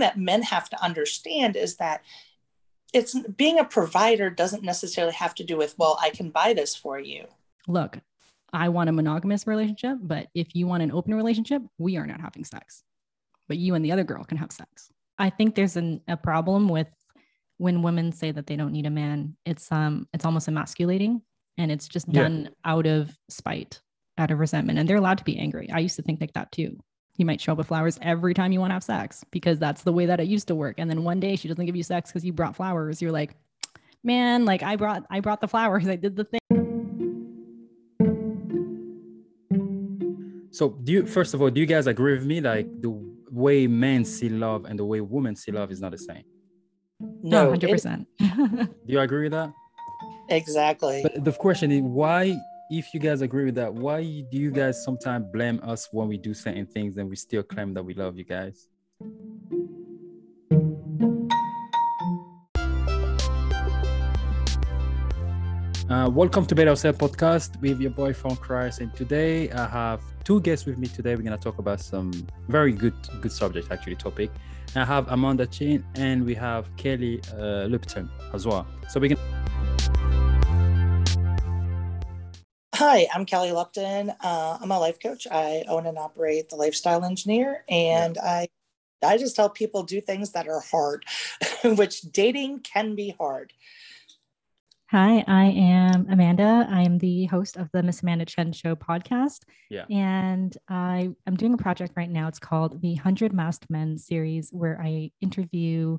thing that men have to understand is that it's being a provider doesn't necessarily have to do with, well, I can buy this for you. Look, I want a monogamous relationship, but if you want an open relationship, we are not having sex. But you and the other girl can have sex. I think there's an, a problem with when women say that they don't need a man. It's um it's almost emasculating and it's just done yeah. out of spite, out of resentment. And they're allowed to be angry. I used to think like that too. You might show up with flowers every time you want to have sex because that's the way that it used to work. And then one day she doesn't give you sex because you brought flowers. You're like, man, like I brought I brought the flowers. I did the thing. So do you first of all, do you guys agree with me? Like the way men see love and the way women see love is not the same. No, hundred percent. Do you agree with that? Exactly. But the question is why if you guys agree with that, why do you guys sometimes blame us when we do certain things and we still claim that we love you guys? Uh, welcome to Better Yourself podcast with your boy from Christ, and today I have two guests with me. Today we're gonna talk about some very good, good subject actually topic. I have Amanda Chen and we have Kelly uh, Lupton as well. So we can. Hi, I'm Kelly Lupton. Uh, I'm a life coach. I own and operate the Lifestyle Engineer, and yeah. I I just help people do things that are hard, which dating can be hard. Hi, I am Amanda. I am the host of the Miss Amanda Chen Show podcast. Yeah. And I am doing a project right now. It's called the 100 Masked Men series, where I interview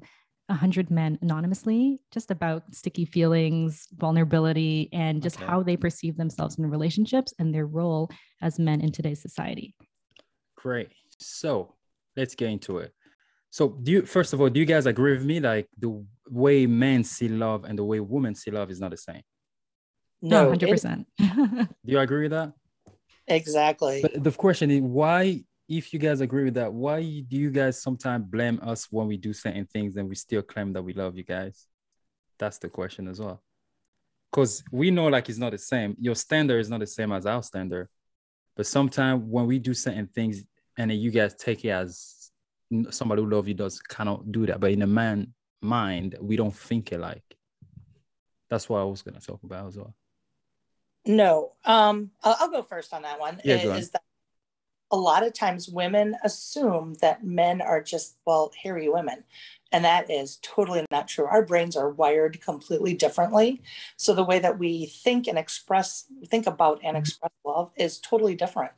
100 men anonymously just about sticky feelings, vulnerability, and just okay. how they perceive themselves in relationships and their role as men in today's society. Great. So let's get into it. So do you first of all, do you guys agree with me? Like the way men see love and the way women see love is not the same. No, hundred percent. Do you agree with that? Exactly. But the question is why, if you guys agree with that, why do you guys sometimes blame us when we do certain things and we still claim that we love you guys? That's the question as well. Because we know like it's not the same. Your standard is not the same as our standard. But sometimes when we do certain things and then you guys take it as somebody who love you does cannot do that. But in a man mind, we don't think alike. That's what I was going to talk about as well. No, um, I'll, I'll go first on that one. Yeah, is, is that a lot of times women assume that men are just well hairy women and that is totally not true. Our brains are wired completely differently. So the way that we think and express think about and mm-hmm. express love is totally different.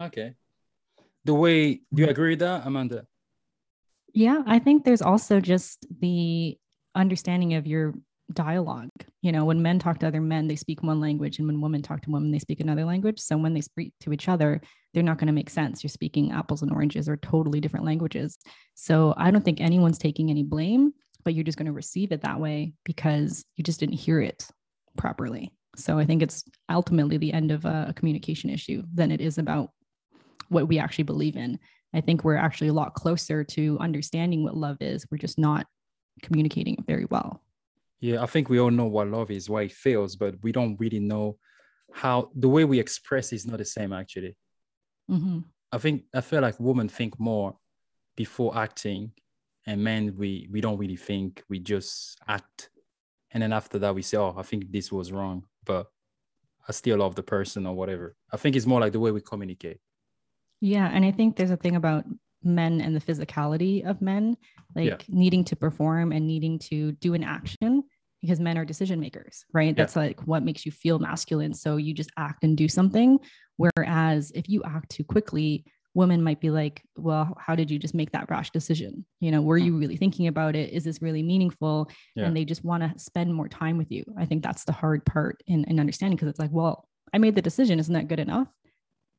Okay. The way do you agree with that amanda? Yeah, I think there's also just the understanding of your dialogue. You know, when men talk to other men, they speak one language, and when women talk to women, they speak another language. So when they speak to each other, they're not going to make sense. You're speaking apples and oranges or totally different languages. So I don't think anyone's taking any blame, but you're just going to receive it that way because you just didn't hear it properly. So I think it's ultimately the end of a communication issue than it is about what we actually believe in. I think we're actually a lot closer to understanding what love is. We're just not communicating it very well. Yeah, I think we all know what love is, why it feels, but we don't really know how the way we express is not the same actually. Mm-hmm. I think I feel like women think more before acting, and men we we don't really think. We just act, and then after that we say, "Oh, I think this was wrong," but I still love the person or whatever. I think it's more like the way we communicate. Yeah. And I think there's a thing about men and the physicality of men, like yeah. needing to perform and needing to do an action because men are decision makers, right? Yeah. That's like what makes you feel masculine. So you just act and do something. Whereas if you act too quickly, women might be like, well, how did you just make that rash decision? You know, were you really thinking about it? Is this really meaningful? Yeah. And they just want to spend more time with you. I think that's the hard part in, in understanding because it's like, well, I made the decision. Isn't that good enough?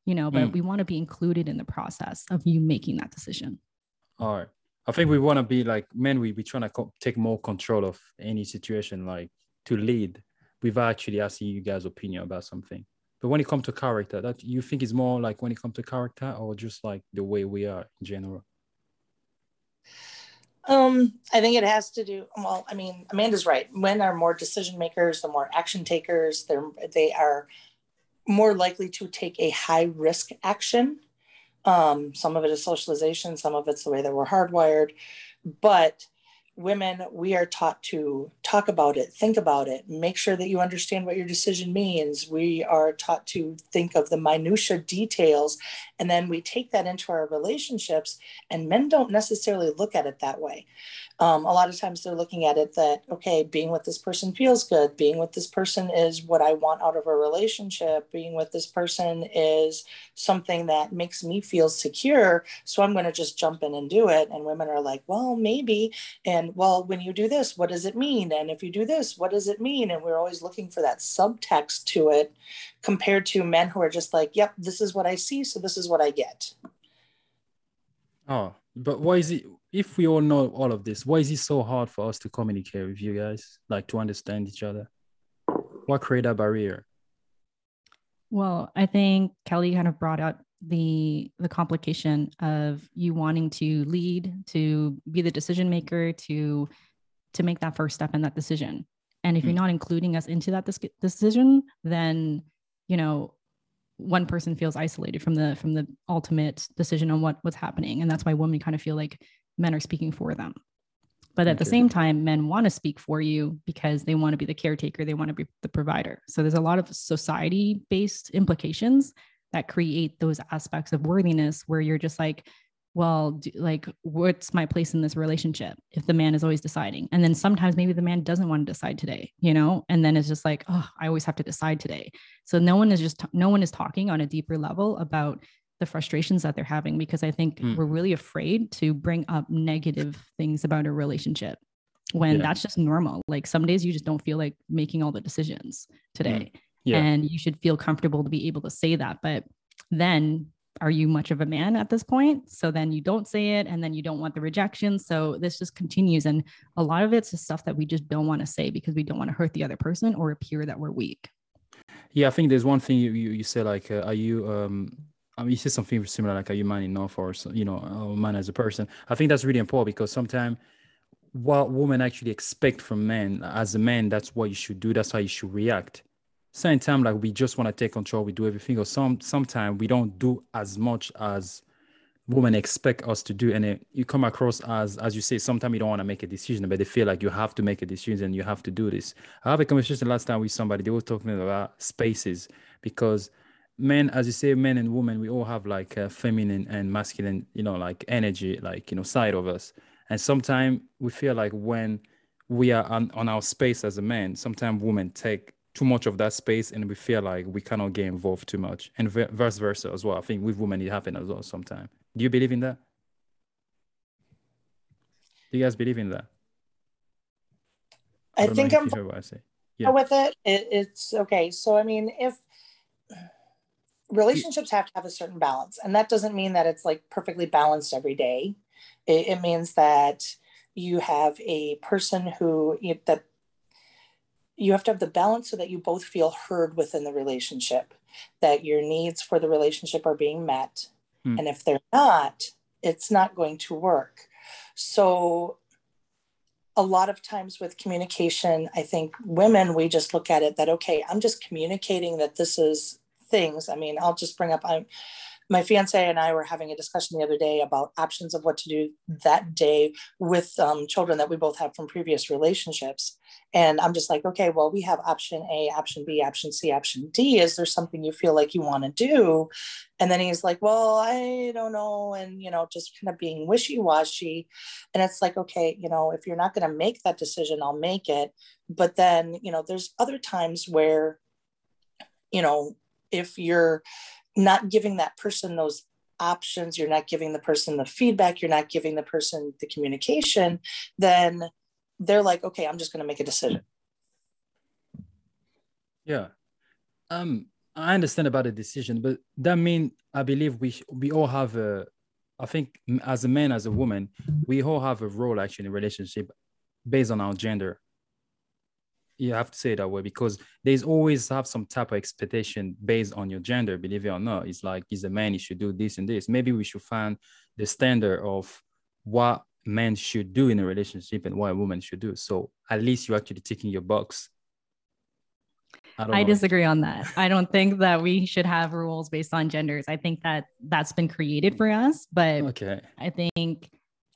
you know, but mm. we want to be included in the process of you making that decision. All right. I think we want to be like men, we be trying to co- take more control of any situation, like to lead without actually asking you guys' opinion about something. But when it comes to character, that you think is more like when it comes to character or just like the way we are in general? Um, I think it has to do well, I mean, Amanda's right. Men are more decision makers, the more action takers, they're they are more likely to take a high risk action. Um, some of it is socialization, some of it's the way that we're hardwired. But women, we are taught to talk about it, think about it, make sure that you understand what your decision means. We are taught to think of the minutia details, and then we take that into our relationships. And men don't necessarily look at it that way. Um, a lot of times they're looking at it that, okay, being with this person feels good. Being with this person is what I want out of a relationship. Being with this person is something that makes me feel secure. So I'm going to just jump in and do it. And women are like, well, maybe. And well, when you do this, what does it mean? And if you do this, what does it mean? And we're always looking for that subtext to it compared to men who are just like, yep, this is what I see. So this is what I get. Oh, but why is it? If we all know all of this, why is it so hard for us to communicate with you guys, like to understand each other? What create a barrier? Well, I think Kelly kind of brought out the the complication of you wanting to lead, to be the decision maker, to to make that first step in that decision. And if mm. you're not including us into that dis- decision, then you know one person feels isolated from the from the ultimate decision on what what's happening and that's why women kind of feel like men are speaking for them. But at the same time men want to speak for you because they want to be the caretaker they want to be the provider. So there's a lot of society based implications that create those aspects of worthiness where you're just like well do, like what's my place in this relationship if the man is always deciding? And then sometimes maybe the man doesn't want to decide today you know? And then it's just like oh i always have to decide today. So no one is just no one is talking on a deeper level about the frustrations that they're having because i think mm. we're really afraid to bring up negative things about a relationship when yeah. that's just normal like some days you just don't feel like making all the decisions today mm. yeah. and you should feel comfortable to be able to say that but then are you much of a man at this point? So then you don't say it and then you don't want the rejection. So this just continues. And a lot of it's just stuff that we just don't want to say because we don't want to hurt the other person or appear that we're weak. Yeah, I think there's one thing you you, you say like, uh, are you um I mean, you said something similar like, are you man enough or you know, a man as a person? I think that's really important because sometimes what women actually expect from men as a man, that's what you should do. That's how you should react same time like we just want to take control we do everything or some sometimes we don't do as much as women expect us to do and it, you come across as as you say sometimes you don't want to make a decision but they feel like you have to make a decision and you have to do this i have a conversation last time with somebody they were talking about spaces because men as you say men and women we all have like a feminine and masculine you know like energy like you know side of us. And sometimes we feel like when we are on, on our space as a man sometimes women take too much of that space and we feel like we cannot get involved too much. And vice versa as well. I think with women it happens as well sometimes do you believe in that? Do you guys believe in that? I, I think i'm what I say. Yeah. with it. it it's okay. So i mean if relationships have to have a certain balance and that doesn't mean that it's like perfectly balanced every day it, it means that you have a person who you, that you have to have the balance so that you both feel heard within the relationship, that your needs for the relationship are being met. Hmm. And if they're not, it's not going to work. So, a lot of times with communication, I think women, we just look at it that, okay, I'm just communicating that this is things. I mean, I'll just bring up, I'm, my fiance and I were having a discussion the other day about options of what to do that day with um, children that we both have from previous relationships. And I'm just like, okay, well, we have option A, option B, option C, option D. Is there something you feel like you want to do? And then he's like, well, I don't know. And, you know, just kind of being wishy washy. And it's like, okay, you know, if you're not going to make that decision, I'll make it. But then, you know, there's other times where, you know, if you're not giving that person those options, you're not giving the person the feedback, you're not giving the person the communication, then they're like, okay, I'm just going to make a decision. Yeah. Um, I understand about the decision, but that mean I believe we we all have a, I think as a man as a woman, we all have a role actually in a relationship based on our gender you have to say it that way because there's always have some type of expectation based on your gender believe it or not it's like he's a man he should do this and this maybe we should find the standard of what men should do in a relationship and what a woman should do so at least you're actually ticking your box I I disagree on that. I don't think that we should have rules based on genders. I think that that's been created for us, but Okay. I think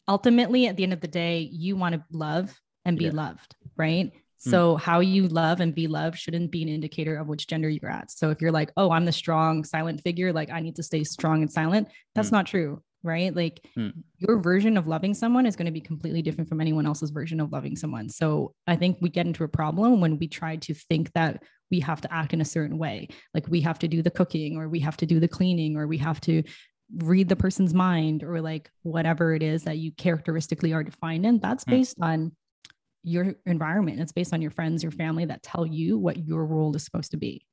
ultimately at the end of the day, you want to love and be Yeah. loved, right? So how you love and be loved shouldn't be an indicator of which gender you're at. So if you're like, "Oh, I'm the strong silent figure, like I need to stay strong and silent." That's Mm. not true, right? Like Mm. your version of loving someone is going to be completely different from anyone else's version of loving someone. So I think we get into a problem when we try to think that we have to act in a certain way. Like we have to do the cooking or we have to do the cleaning or we have to read the person's mind or like whatever it is that you characteristically are defined in. That's Hmm. based on your environment. It's based on your friends, your family that tell you what your role is supposed to be.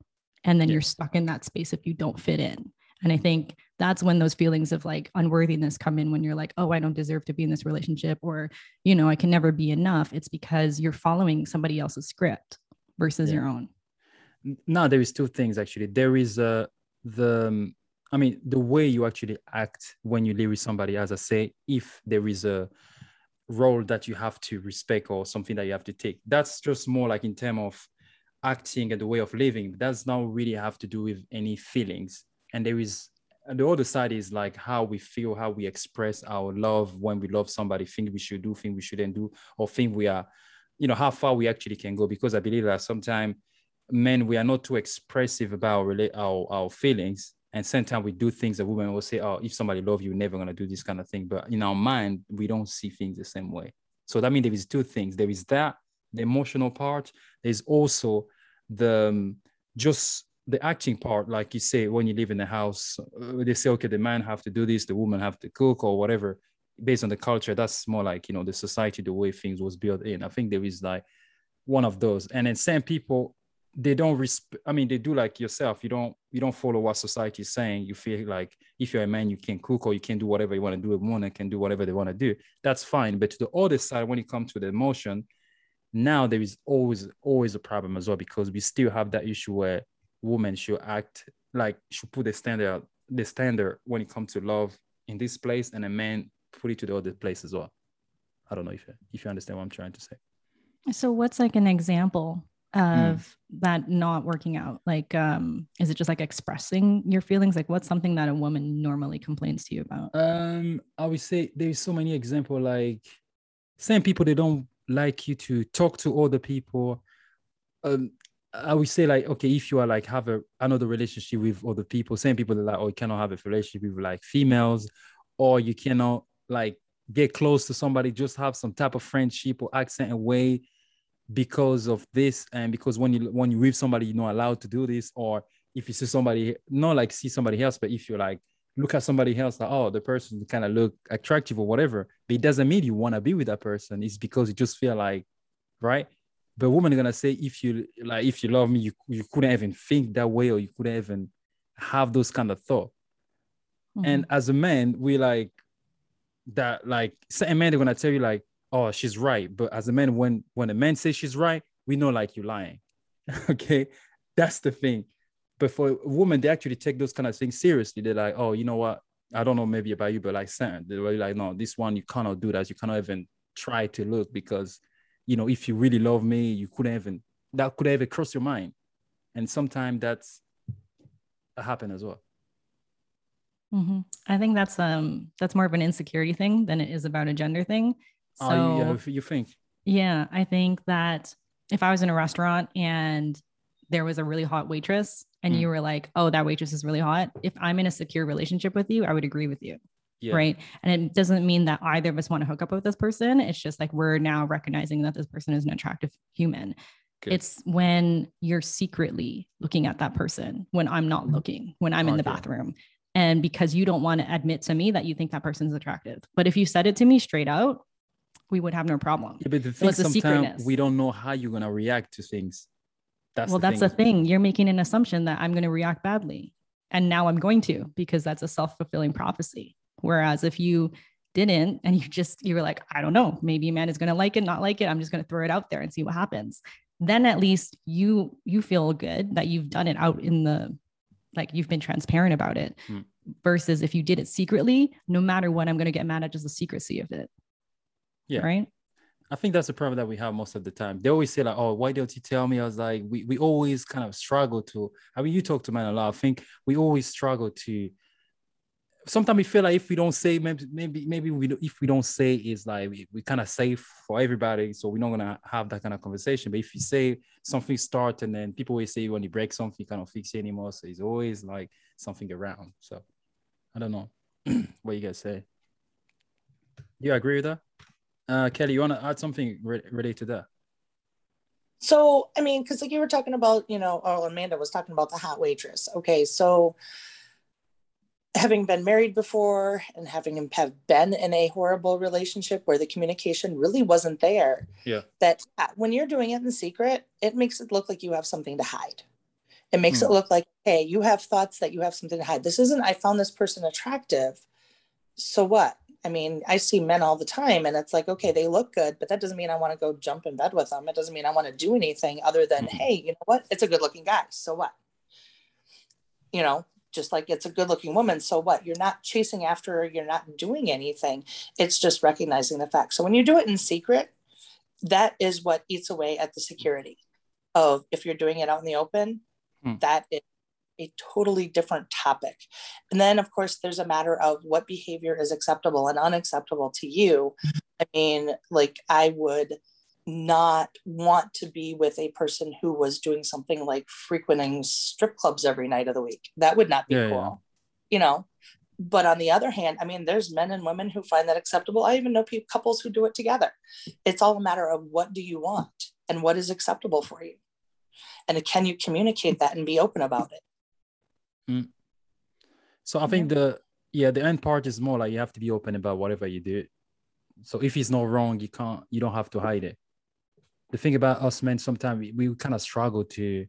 And then Yeah. you're stuck in that space if you don't fit in. And I think that's when those feelings of like unworthiness come in when you're like, oh, I don't deserve to be in this relationship, or, you know, I can never be enough. It's because you're following somebody else's script versus Yeah. your own. No, there is two things actually. There is uh, the, um, I mean, the way you actually act when you live with somebody, as I say, if there is a role that you have to respect or something that you have to take, that's just more like in terms of acting and the way of living. That's not really have to do with any feelings. And there is and the other side is like how we feel, how we express our love when we love somebody, think we should do, think we shouldn't do, or think we are, you know, how far we actually can go. Because I believe that sometimes men we are not too expressive about rela- our, our feelings and sometimes we do things that women will say oh if somebody love you never to do this kind of thing. But in our mind we don't see things the same way. So that means there is two things. There is that the emotional part. There's also the um, just the acting part. Like you say when you live in the house uh, they say okay the man have to do this the woman have to cook or whatever. Based on the culture that's more like you know the society the way things was built in. I think there is like one of those. And then same people they don't resp- i mean they do like yourself. You don't you don't follow what society is saying. You feel like if you're a man you can cook or you can do whatever you want to do. A woman can do whatever they want to do. That's fine. But to the other side when it comes to the emotion now there is always always a problem as well because we still have that issue where women should act like should put the standard the standard when it comes to love in this place and a man put it to the other place as well. I don't know if if you understand what i'm trying to say. So what's like an example Hmm. of that not working out? Like, um, is it just like expressing your feelings? Like what's something that a woman normally complains to you about? Um, I would say there's so many examples like same people they don't like you to talk to other people. Um, I would say like okay, if you are like have a another relationship with other people, same people that like oh you cannot have a relationship with like females, or you cannot like get close to somebody, just have some type of friendship or accent away because of this and because when you when you with somebody you're not allowed to do this or if you see somebody not like see somebody else but if you're like look at somebody else like oh the person kind of look attractive or whatever but it doesn't mean you want to be with that person. It's because you just feel like right? But women are gonna say if you like if you love me you, you couldn't even think that way or you couldn't even have those kind of thought. Mm-hmm. And as a man we like that like certain men they're gonna tell you like oh she's right. But as a man when when a man says she's right we know like you're lying. Okay? That's the thing. But for a woman they actually take those kind of things seriously. They're like oh you know what? I don't know maybe about you but like certain they're really like no this one you cannot do that. You cannot even try to look because you know if you really love me you couldn't even that could ever cross your mind. And sometimes that's that happen as well. Mhm. I think that's um that's more of an insecurity thing than it is about a gender thing. So oh you, yeah, you think Yeah, I think that if I was in a restaurant and there was a really hot waitress and Mm. you were like, oh, that waitress is really hot, if I'm in a secure relationship with you, I would agree with you. yeah Right. And it doesn't mean that either of us want to hook up with this person. It's just like we're now recognizing that this person is an attractive human. Good. It's when you're secretly looking at that person when I'm not looking, when I'm in the Okay. bathroom. And because you don't want to admit to me that you think that person's attractive. But if you said it to me straight out, we would have no problem. Yeah, but the thing sometimes we don't know how you're gonna react to things. That's well, the that's thing. the thing. You're making an assumption that I'm going to react badly. And now I'm going to because that's a self fulfilling prophecy. Whereas if you didn't and you just, you were like, I don't know, maybe a man is going to like it, not like it. I'm just going to throw it out there and see what happens. Then at least you, you feel good that you've done it out in the, like you've been transparent about it Hmm. versus if you did it secretly, no matter what, I'm going to get mad at just the secrecy of it. Yeah. Right. I think that's the problem that we have most of the time. They always say like, "Oh, why don't you tell me?" I was like, "We we always kind of struggle to." I mean, you talk to men a lot. I think we always struggle to. Sometimes we feel like if we don't say, maybe maybe maybe we if we don't say, is like we, we kind of safe for everybody, so we're not gonna have that kind of conversation. But if you say something start and then people always say when you break something, you kind of fix it anymore. So it's always like something around. So I don't know what you guys say. You agree with that? Uh, Kelly, you want to add something re- related to that? So, I mean, because like you were talking about, you know, or Amanda was talking about the hot waitress. Okay, so having been married before and having have been in a horrible relationship where the communication really wasn't there. Yeah. That when you're doing it in secret, it makes it look like you have something to hide. It makes Hmm. it look like, hey, you have thoughts that you have something to hide. This isn't, I found this person attractive. So what? I mean, I see men all the time and it's like, okay, they look good, but that doesn't mean I want to go jump in bed with them. It doesn't mean I want to do anything other than, Mhm. hey, you know what? It's a good looking guy. So what? You know, just like it's a good looking woman. So what? You're not chasing after her. You're not doing anything. It's just recognizing the fact. So when you do it in secret, that is what eats away at the security of if you're doing it out in the open, Hmm. that is a totally different topic. And then, of course, there's a matter of what behavior is acceptable and unacceptable to you. I mean, like, I would not want to be with a person who was doing something like frequenting strip clubs every night of the week. That would not be Yeah, cool, yeah. you know. But on the other hand, I mean, there's men and women who find that acceptable. I even know people, couples who do it together. It's all a matter of what do you want and what is acceptable for you, and can you communicate that and be open about it. Mm. So I think the yeah the end part is more like you have to be open about whatever you do. So if it's not wrong, you can't you don't have to hide it. The thing about us men, sometimes we, we kind of struggle to,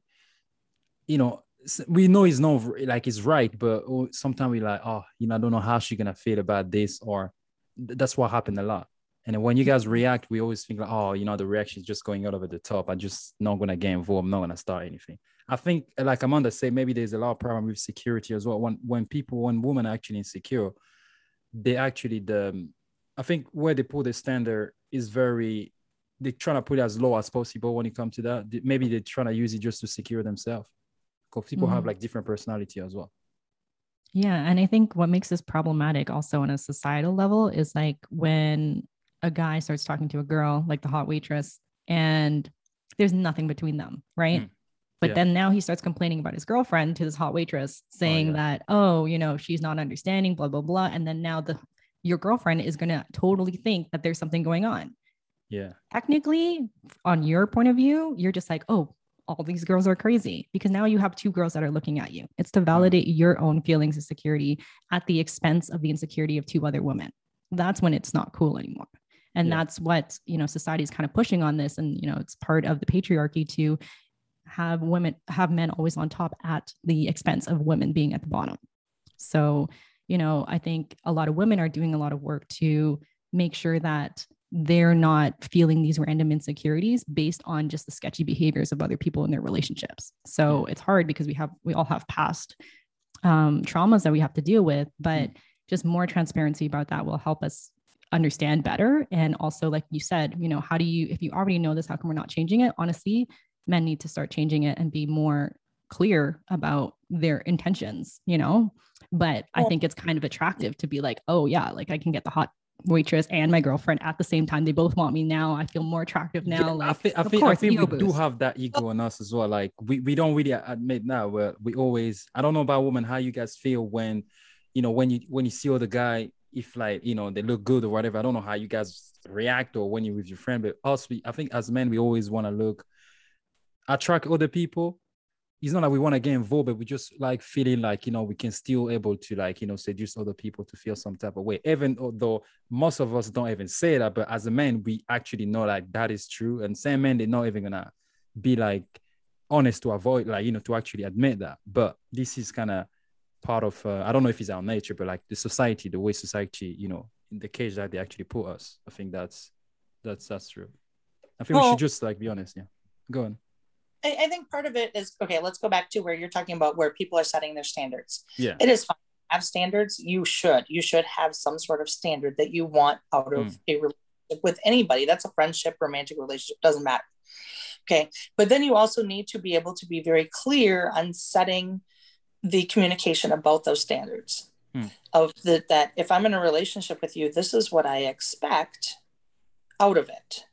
you know, we know it's not like it's right, but sometimes we like oh you know I don't know how she's gonna feel about this or th- that's what happened a lot. And when you guys react, we always think like, oh, you know, the reaction is just going out over the top. I'm just not gonna get involved. I'm not gonna start anything. I think, like Amanda said, maybe there's a lot of problem with security as well. When when people, when women are actually insecure, they actually the, I think where they put the standard is very, they're trying to put it as low as possible when it comes to that. Maybe they're trying to use it just to secure themselves, because people have Mhm. like different personality as well. Yeah. And I think what makes this problematic also on a societal level is like when a guy starts talking to a girl, like the hot waitress, and there's nothing between them, right? Mm. But Yeah. then now he starts complaining about his girlfriend to this hot waitress, oh, saying yeah. that, oh, you know, she's not understanding, blah, blah, blah. And then now the your girlfriend is gonna totally think that there's something going on. Yeah, Technically, on your point of view, you're just like, oh, all these girls are crazy because now you have two girls that are looking at you. It's to mm. validate your own feelings of security at the expense of the insecurity of two other women. That's when it's not cool anymore. And Yeah. that's what, you know, society is kind of pushing on this. And, you know, it's part of the patriarchy to have women, have men always on top at the expense of women being at the bottom. So, you know, I think a lot of women are doing a lot of work to make sure that they're not feeling these random insecurities based on just the sketchy behaviors of other people in their relationships. So it's hard because we have we all have past um, traumas that we have to deal with, but just more transparency about that will help us understand better. And also, like you said, you know, how do you if you already know this, how come we're not changing it? Honestly, men need to start changing it and be more clear about their intentions, you know. But I think it's kind of attractive to be like, oh yeah, like I can get the hot waitress and my girlfriend at the same time. They both want me now. I feel more attractive now. Yeah, like, I think I think, I think we do have that ego in us as well. Like we, we don't really admit now. Where we always I don't know about women how you guys feel when, you know, when you when you see other guy if like you know they look good or whatever. I don't know how you guys react or when you're with your friend, but us we I think as men we always want to look attract other people. It's not that we want to get involved, but we just like feeling like you know we can still able to like you know seduce other people to feel some type of way. Even though most of us don't even say that, but as a man, we actually know like that is true. And same men, they're not even gonna be like honest to avoid like you know to actually admit that. But this is kind of part of uh, I don't know if it's our nature, but like the society, the way society, you know, in the cage that they actually put us. I think that's that's that's true. I think we should just like be honest. Yeah, go on. I, I think part of it is okay. Let's go back to where you're talking about where people are setting their standards. Yeah, It is fine to have standards. You should. You should have some sort of standard that you want out of Mm. a relationship with anybody. That's a friendship, romantic relationship, doesn't matter. Okay. But then you also need to be able to be very clear on setting the communication about those standards hmm. of the, that if I'm in a relationship with you, this is what I expect out of it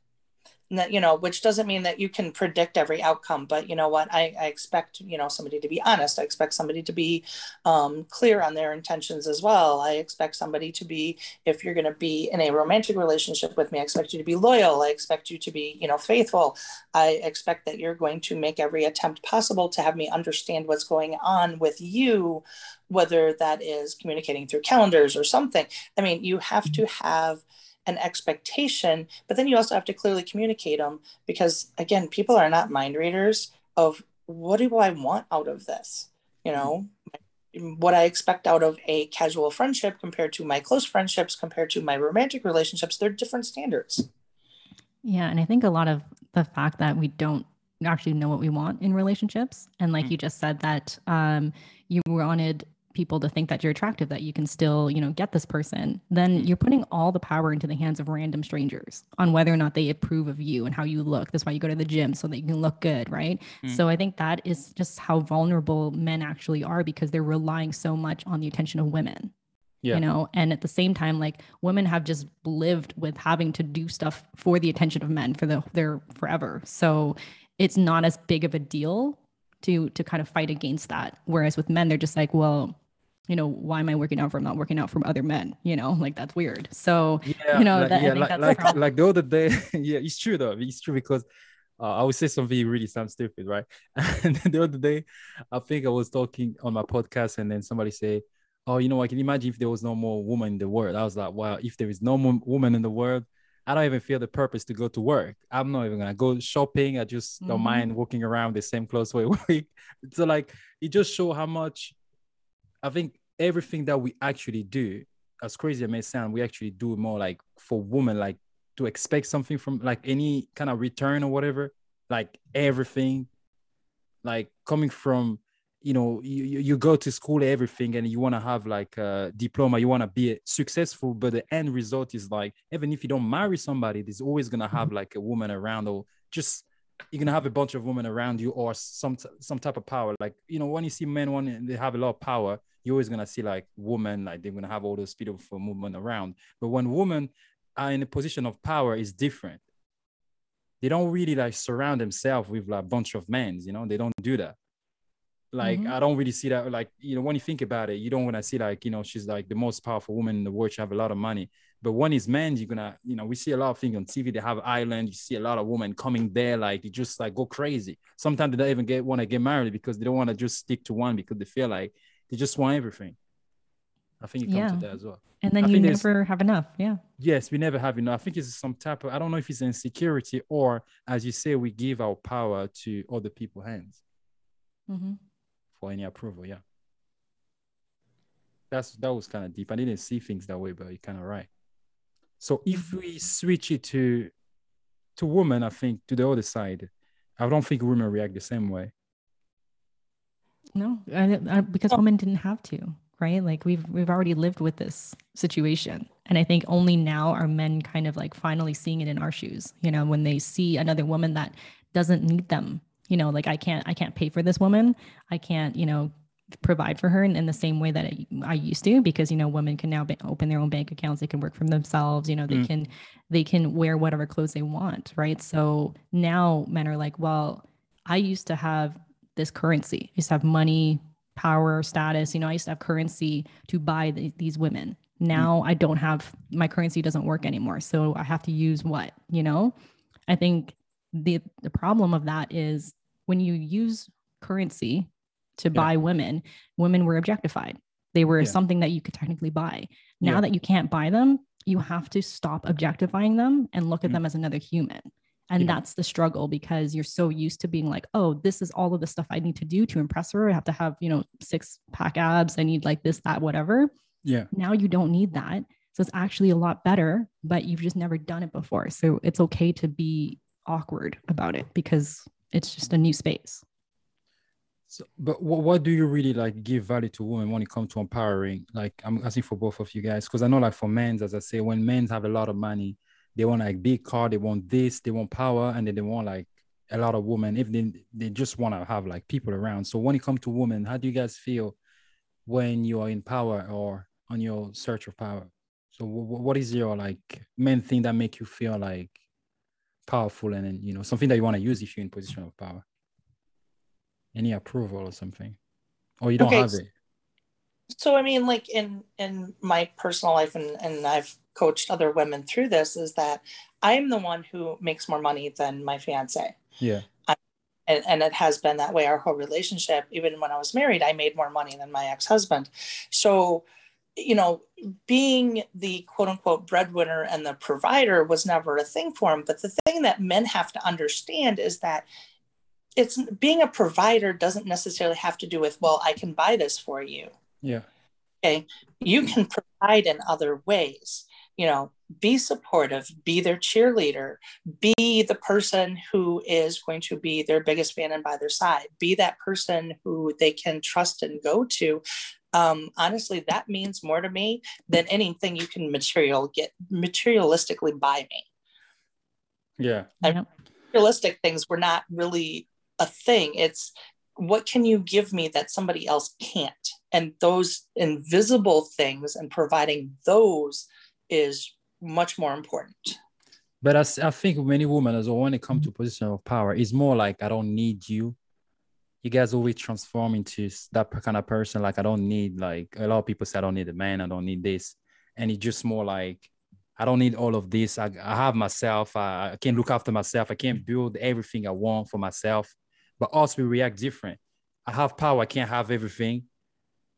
you know, which doesn't mean that you can predict every outcome, but you know what, I, I expect, you know, somebody to be honest. I expect somebody to be um, clear on their intentions as well. I expect somebody to be, if you're going to be in a romantic relationship with me, I expect you to be loyal. I expect you to be, you know, faithful. I expect that you're going to make every attempt possible to have me understand what's going on with you, whether that is communicating through calendars or something. I mean, you have to have an expectation, but then you also have to clearly communicate them because, again, people are not mind readers of what do I want out of this? You know, what I expect out of a casual friendship compared to my close friendships, compared to my romantic relationships, they're different standards. Yeah. And I think a lot of the fact that we don't actually know what we want in relationships, and like mm-hmm. you just said, that um, you wanted people to think that you're attractive that you can still you know get this person then mm-hmm. you're putting all the power into the hands of random strangers on whether or not they approve of you and how you look that's why you go to the gym so that you can look good right mm. so i think that is just how vulnerable men actually are because they're relying so much on the attention of women yeah. you know and at the same time like women have just lived with having to do stuff for the attention of men for the their forever so it's not as big of a deal to to kind of fight against that whereas with men they're just like well you know, why am I working out for I'm not working out from other men? You know, like that's weird. So, yeah, you know, like, that, yeah, like, like, like, the other day, yeah, it's true though. It's true because uh, I would say something really sounds stupid, right? And the other day, I think I was talking on my podcast, and then somebody say, "Oh, you know, I can imagine if there was no more woman in the world." I was like, "Wow, if there is no more woman in the world, I don't even feel the purpose to go to work. I'm not even gonna go shopping. I just mm-hmm. don't mind walking around the same clothes for a week." So, like, it just show how much I think everything that we actually do, as crazy as it may sound, we actually do more like for women, like to expect something from like any kind of return or whatever, like everything, like coming from, you know, you, you go to school, everything, and you want to have like a diploma, you want to be successful, but the end result is like, even if you don't marry somebody, there's always going to mm-hmm. have like a woman around or just you're gonna have a bunch of women around you or some some type of power. Like you know, when you see men, when they have a lot of power, you're always gonna see like women, like they're gonna have all those beautiful uh, movement around. But when women are in a position of power, is different. They don't really like surround themselves with like a bunch of men. You know, they don't do that. Like mm-hmm. I don't really see that. Like you know, when you think about it, you don't want to see like you know she's like the most powerful woman in the world. She have a lot of money. But when it's men, you're gonna, you know, we see a lot of things on TV. They have island. You see a lot of women coming there, like they just like go crazy. Sometimes they don't even get want to get married because they don't want to just stick to one because they feel like they just want everything. I think it comes yeah. to that as well. And then I you never have enough. Yeah. Yes, we never have enough. I think it's some type of I don't know if it's insecurity or as you say, we give our power to other people's hands mm-hmm. For any approval. Yeah. That's that was kind of deep. I didn't see things that way, but you're kind of right. So if we switch it to to women, I think to the other side, I don't think women react the same way. No, I, I, because oh. women didn't have to, right? Like we've we've already lived with this situation, and I think only now are men kind of like finally seeing it in our shoes. You know, when they see another woman that doesn't need them. You know, like I can't I can't pay for this woman. I can't you know provide for her in, in the same way that I, I, used to because you know women can now be, open their own bank accounts they can work for themselves you know they mm. can they can wear whatever clothes they want right so now men are like well i used to have this currency I used to have money power status you know i used to have currency to buy the, these women mm. now mm. i don't have my currency doesn't work anymore so i have to use what you know i think the the problem of that is when you use currency to yeah. buy women, women were objectified. They were yeah. something that you could technically buy. Now yeah. that you can't buy them, you have to stop objectifying them and look at mm-hmm. them as another human. And that's the struggle because you're so used to being like, oh, this is all of the stuff I need to do to impress her. I have to have, you know, six pack abs. I need like this, that, whatever. Yeah. Now you don't need that. So it's actually a lot better, but you've just never done it before. So it's okay to be awkward about it because it's just a new space. So, but what, what do you really like give value to women when it comes to empowering? Like I'm asking for both of you guys because I know like for men, as I say, when men have a lot of money, they want like big car, they want this, they want power, and then they want like a lot of women. If they they just want to have like people around. So when it comes to women, how do you guys feel when you are in power or on your search of power? So what is your like main thing that make you feel like powerful and then you know something that you want to use if you're in position of power? Any approval or something, or you don't okay. have it? so i mean like in in my personal life and and i've coached other women through this is that i'm the one who makes more money than my fiance yeah and, and it has been that way our whole relationship even when i was married i made more money than my ex-husband so you know being the quote unquote breadwinner and the provider was never a thing for him but the thing that men have to understand is that it's being a provider doesn't necessarily have to do with well i can buy this for you yeah. Okay. You can provide in other ways. You know, be supportive, be their cheerleader, be the person who is going to be their biggest fan and by their side, be that person who they can trust and go to. Um, honestly, that means more to me than anything you can material get materialistically buy me. Yeah. And materialistic things were not really a thing. It's what can you give me that somebody else can't? And those invisible things and providing those is much more important. But I, I think many women, as well, when it comes to position of power, it's more like I don't need you. You guys always transform into that kind of person. Like I don't need like a lot of people say I don't need a man. I don't need this, and it's just more like I don't need all of this. I, I have myself. I, I can look after myself. I can build everything I want for myself but us we react different. I have power, I can't have everything.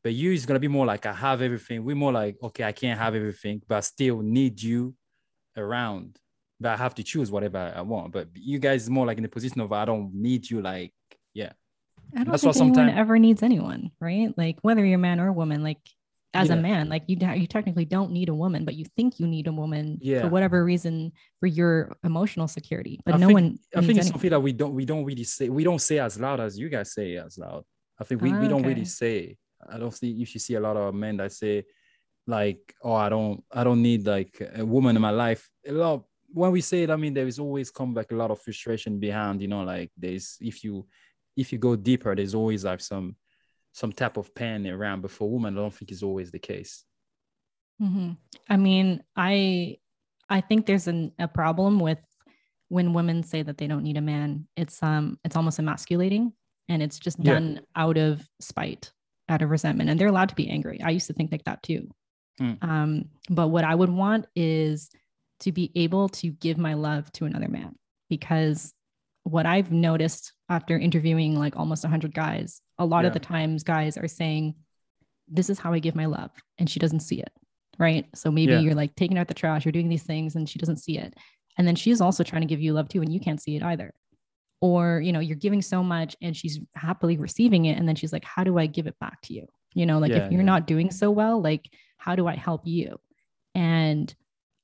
But you is gonna be more like I have everything. We're more like, okay, I can't have everything, but I still need you around. But I have to choose whatever I want. But you guys more like in the position of I don't need you, like, yeah. I don't That's think anyone sometimes... ever needs anyone, right? Like whether you're a man or a woman, like as yeah. a man like you you technically don't need a woman but you think you need a woman yeah. for whatever reason for your emotional security but I no think, one i think it's anyone. something that we don't we don't really say we don't say as loud as you guys say as loud i think we, we don't really say i don't see if you see a lot of men that say like oh i don't i don't need like a woman in my life a lot when we say it i mean there is always come back a lot of frustration behind you know like there's if you if you go deeper there's always like some some type of pain around but for women i don't think is always the case mm-hmm. i mean i i think there's an, a problem with when women say that they don't need a man it's um it's almost emasculating and it's just done yeah. out of spite out of resentment and they're allowed to be angry i used to think like that too mm. um but what i would want is to be able to give my love to another man because what I've noticed after interviewing like almost 100 guys, a lot yeah. of the times guys are saying, This is how I give my love. And she doesn't see it. Right. So maybe yeah. you're like taking out the trash, you're doing these things, and she doesn't see it. And then she's also trying to give you love too, and you can't see it either. Or, you know, you're giving so much and she's happily receiving it. And then she's like, How do I give it back to you? You know, like yeah, if you're not doing so well, like, how do I help you? And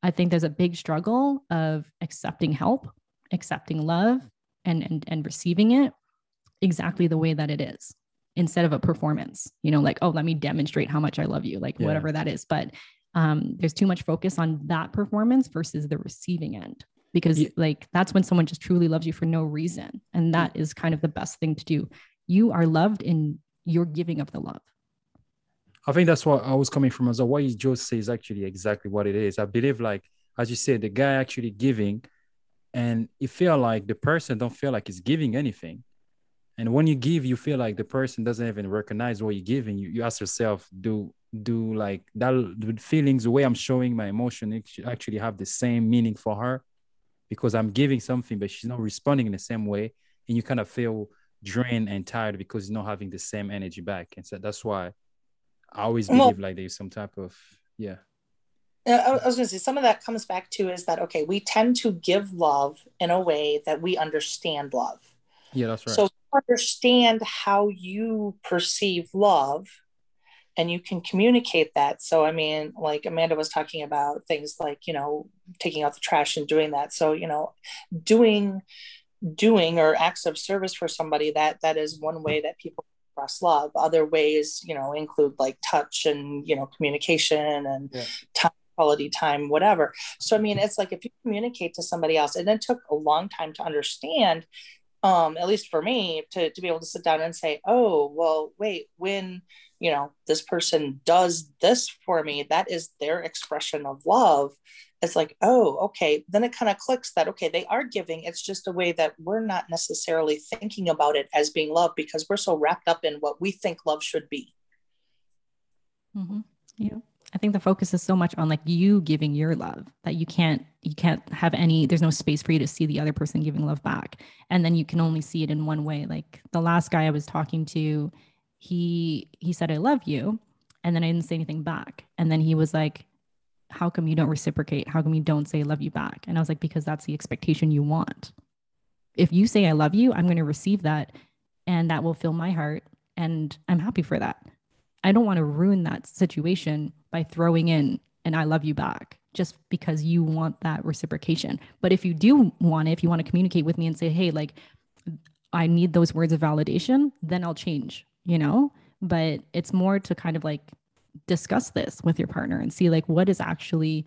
I think there's a big struggle of accepting help, accepting love, and and and receiving it exactly the way that it is instead of a performance you know like oh let me demonstrate how much i love you like yeah. whatever that is. But um there's too much focus on that performance versus the receiving end because yeah. like that's when someone just truly loves you for no reason. And that is kind of the best thing to do. You are loved in your giving of the love. I think that's what i was coming from as well. What you just say is actually exactly what it is. I believe like as you said the guy actually giving and you feel like the person don't feel like he's giving anything. And when you give you feel like the person doesn't even recognize what you're giving. You, you ask yourself do do like that the feelings the way i'm showing my emotion it actually have the same meaning for her because i'm giving something but she's not responding in the same way. And you kind of feel drained and tired because you're not having the same energy back. And so that's why i always believe well, like there's some type of yeah Uh, I was going to say some of that comes back to is that okay, we tend to give love in a way that we understand love. Yeah, that's right. So understand how you perceive love and you can communicate that. So I mean, like Amanda was talking about things like, you know, taking out the trash and doing that. So, you know, doing doing or acts of service for somebody that that is one way that people express love other ways you know include like touch and you know communication and yeah. time quality time, whatever. So, I mean, it's like if you communicate to somebody else, and it took a long time to understand, um, at least for me, to, to be able to sit down and say, oh, well, wait, when, you know, this person does this for me, that is their expression of love. It's like, oh, okay. Then it kind of clicks that, okay, they are giving. It's just a way that we're not necessarily thinking about it as being love because we're so wrapped up in what we think love should be. Mm-hmm. Yeah. I think the focus is so much on like you giving your love that you can't you can't have any there's no space for you to see the other person giving love back. And then you can only see it in one way. Like the last guy I was talking to he he said I love you and then I didn't say anything back. And then he was like how come you don't reciprocate? How come you don't say I love you back? And I was like because that's the expectation you want. If you say I love you I'm going to receive that and that will fill my heart and I'm happy for that I don't want to ruin that situation by throwing in and I love you back just because you want that reciprocation. But if you do want it, if you want to communicate with me and say, hey, like, I need those words of validation, then I'll change, you know? But it's more to kind of like discuss this with your partner and see like what is actually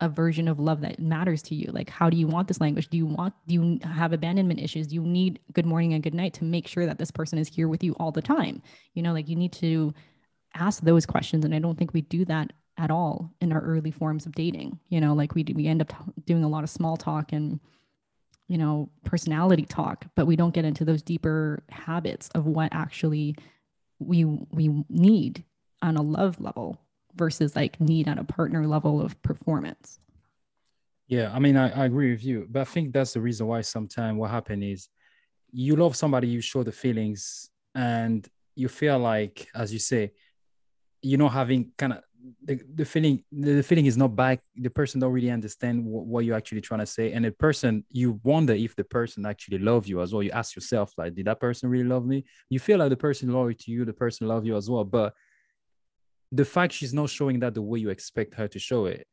a version of love that matters to you like how do you want this language do you want do you have abandonment issues do you need good morning and good night to make sure that this person is here with you all the time you know like you need to ask those questions and i don't think we do that at all in our early forms of dating you know like we we end up doing a lot of small talk and you know personality talk but we don't get into those deeper habits of what actually we we need on a love level versus like need on a partner level of performance. Yeah i mean i, I agree with you but i think that's the reason why sometimes what happens is you love somebody you show the feelings and you feel like as you say you know having kind of the, the feeling the feeling is not back the person don't really understand what, what you're actually trying to say. And the person you wonder if the person actually love you as well. You ask yourself like did that person really love me? You feel like the person loyal to you the person love you as well. But the fact she's not showing that the way you expect her to show it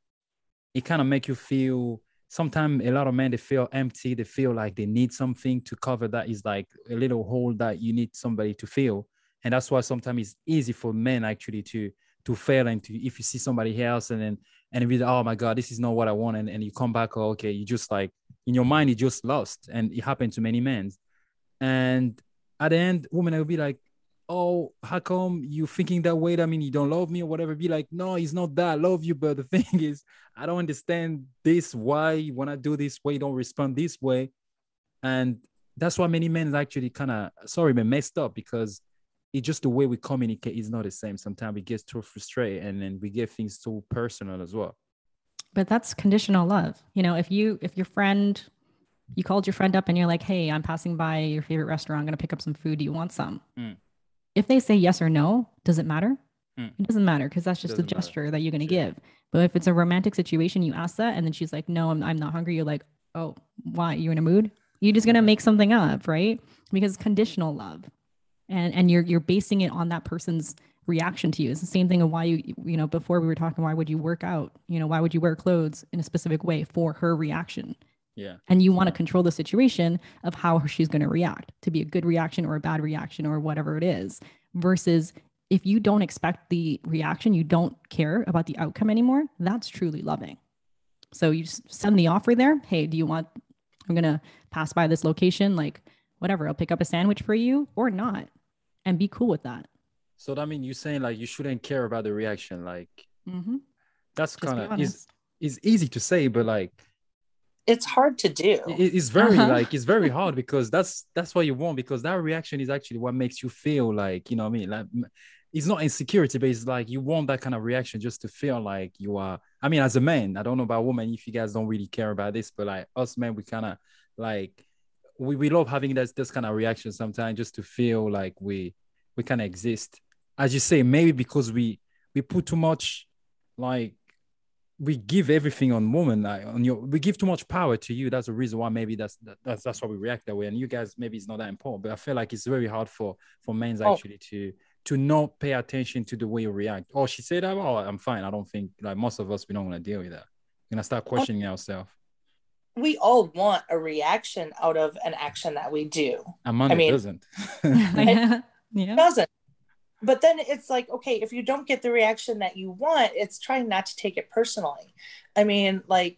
it kind of make you feel sometimes a lot of men they feel empty. They feel like they need something to cover that. Is like a little hole that you need somebody to fill and that's why sometimes it's easy for men actually to to fail and to if you see somebody else and then and be like, oh my god this is not what i want. And, and you come back oh, okay you just like in your mind you just lost. And it happened to many men. And at the end women will be like oh how come you thinking that way? I mean you don't love me or whatever. Be like no it's not that I love you but the thing is i don't understand this. Why when i do this way? Don't respond this way. And that's why many men actually kind of sorry man messed up because it's just the way we communicate is not the same. Sometimes we get too frustrated and then we get things too personal as well. But that's conditional love. You know, if you if your friend you called your friend up and you're like, hey, I'm passing by your favorite restaurant. I'm gonna pick up some food. Do you want some? Mm. If they say yes or no, does it matter? Mm. It doesn't matter because that's just a gesture matter. that you're gonna give. But if it's a romantic situation, you ask that and then she's like, no, I'm, I'm not hungry. You're like, oh, why? You in a mood? You're just gonna make something up, right? Because conditional love and and you're you're basing it on that person's reaction to you. It's the same thing of why you you know before we were talking why would you work out? You know, why would you wear clothes in a specific way for her reaction? Yeah. And you want to control the situation of how she's going to react to be a good reaction or a bad reaction or whatever it is versus if you don't expect the reaction, you don't care about the outcome anymore, that's truly loving. So you send the offer there. Hey, do you want, I'm going to pass by this location, like whatever, I'll pick up a sandwich for you or not and be cool with that. So that means you're saying like you shouldn't care about the reaction. Like mm-hmm. that's kind of is is easy to say, but like it's hard to do. It, it's very uh-huh. like it's very hard because that's that's what you want because that reaction is actually what makes you feel like you know what I mean like it's not insecurity, but it's like you want that kind of reaction just to feel like you are. I mean, as a man, I don't know about women if you guys don't really care about this, but like us men, we kind of like we, we love having this this kind of reaction sometimes just to feel like we we of exist. As you say maybe because we we put too much like we give everything on woman like on your we give too much power to you. That's the reason why maybe that's that's that's why we react that way. And you guys maybe it's not that important but i feel like it's very hard for for men oh. actually to to not pay attention to the way you react. Oh she said that? Oh i'm fine. I don't think like most of us we don't want to deal with that. We're gonna start questioning ourselves we all want a reaction out of an action that we do. Amanda I mean, doesn't. yeah. yeah. doesn't. but then it's like okay if you don't get the reaction that you want it's trying not to take it personally i mean like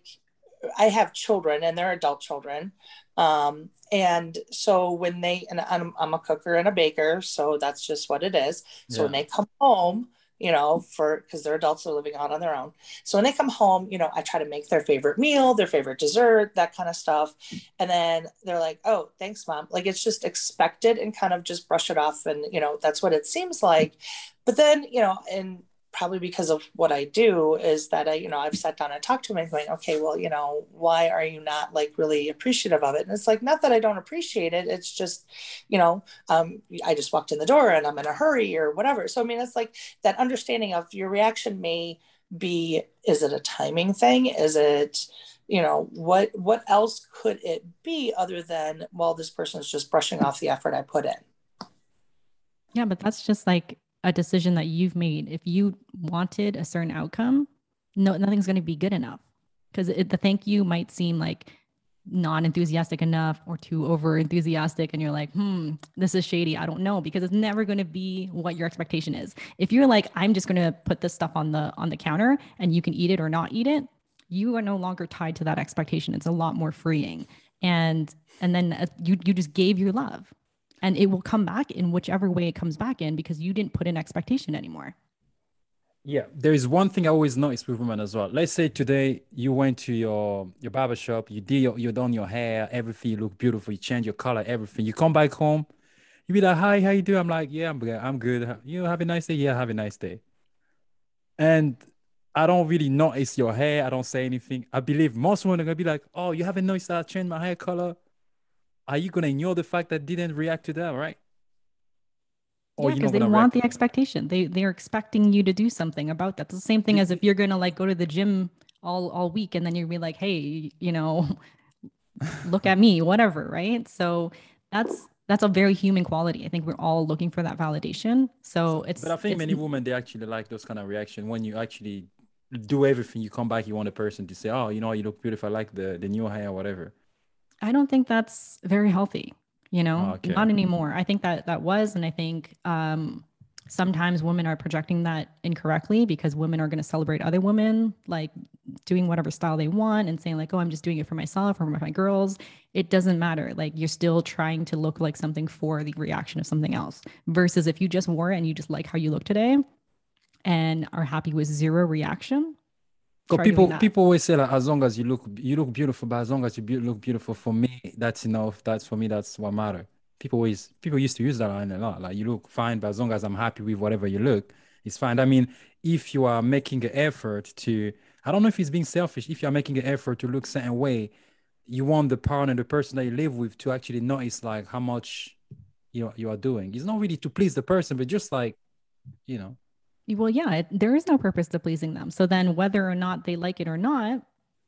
i have children and they're adult children um, and so when they and I'm, I'm a cooker and a baker so that's just what it is so yeah. when they come home you know, for because they're adults are living out on their own. So when they come home, you know, I try to make their favorite meal, their favorite dessert, that kind of stuff. And then they're like, oh, thanks, mom. Like it's just expected and kind of just brush it off. And, you know, that's what it seems like. But then, you know, and probably because of what I do is that I, you know, I've sat down and talked to him and going, okay, well, you know, why are you not like really appreciative of it? And it's like, not that I don't appreciate it. It's just, you know, um, I just walked in the door and I'm in a hurry or whatever. So, I mean, it's like that understanding of your reaction may be, is it a timing thing? Is it, you know, what, what else could it be other than, well, this person is just brushing off the effort I put in. Yeah, but that's just like a decision that you've made. If you wanted a certain outcome, no, nothing's going to be good enough. Because the thank you might seem like non-enthusiastic enough or too over enthusiastic and you're like hmm this is shady i don't know because it's never going to be what your expectation is. If you're like i'm just going to put this stuff on the on the counter and you can eat it or not eat it you are no longer tied to that expectation. It's a lot more freeing. And and then uh, you you just gave your love and it will come back in whichever way it comes back in because you didn't put an expectation anymore. Yeah, there is one thing I always notice with women as well. Let's say today you went to your your barber shop, you did your, you done your hair, everything you look beautiful, you change your color, everything. You come back home, you be like, "Hi, how you doing?" I'm like, "Yeah, I'm good. I'm good. You have a nice day. Yeah, have a nice day." And I don't really notice your hair. I don't say anything. I believe most women are gonna be like, "Oh, you haven't noticed I uh, changed my hair color." Are you going to ignore the fact that didn't react to that, right? Or yeah, because they want the expectation. They they're expecting you to do something about that. It's the same thing as mm-hmm. if you're gonna like go to the gym all all week and then you're be like, hey, you know, look at me, whatever, right? So that's that's a very human quality. I think we're all looking for that validation. So it's. But I think many women they actually like those kind of reaction when you actually do everything. You come back, you want a person to say, "Oh, you know, you look beautiful. I like the the new hair, or whatever." I don't think that's very healthy, you know, okay. not anymore. I think that that was, and I think um, sometimes women are projecting that incorrectly because women are going to celebrate other women, like doing whatever style they want and saying, like, oh, I'm just doing it for myself or for my girls. It doesn't matter. Like, you're still trying to look like something for the reaction of something else. Versus if you just wore it and you just like how you look today and are happy with zero reaction, because people people always say like as long as you look you look beautiful, but as long as you be- look beautiful for me, that's enough. That's for me. That's what matter. People always people used to use that line a lot. Like you look fine, but as long as I'm happy with whatever you look, it's fine. I mean, if you are making an effort to, I don't know if it's being selfish. If you are making an effort to look certain way, you want the partner, the person that you live with, to actually notice like how much you know you are doing. It's not really to please the person, but just like you know well, yeah, it, there is no purpose to pleasing them. So then, whether or not they like it or not,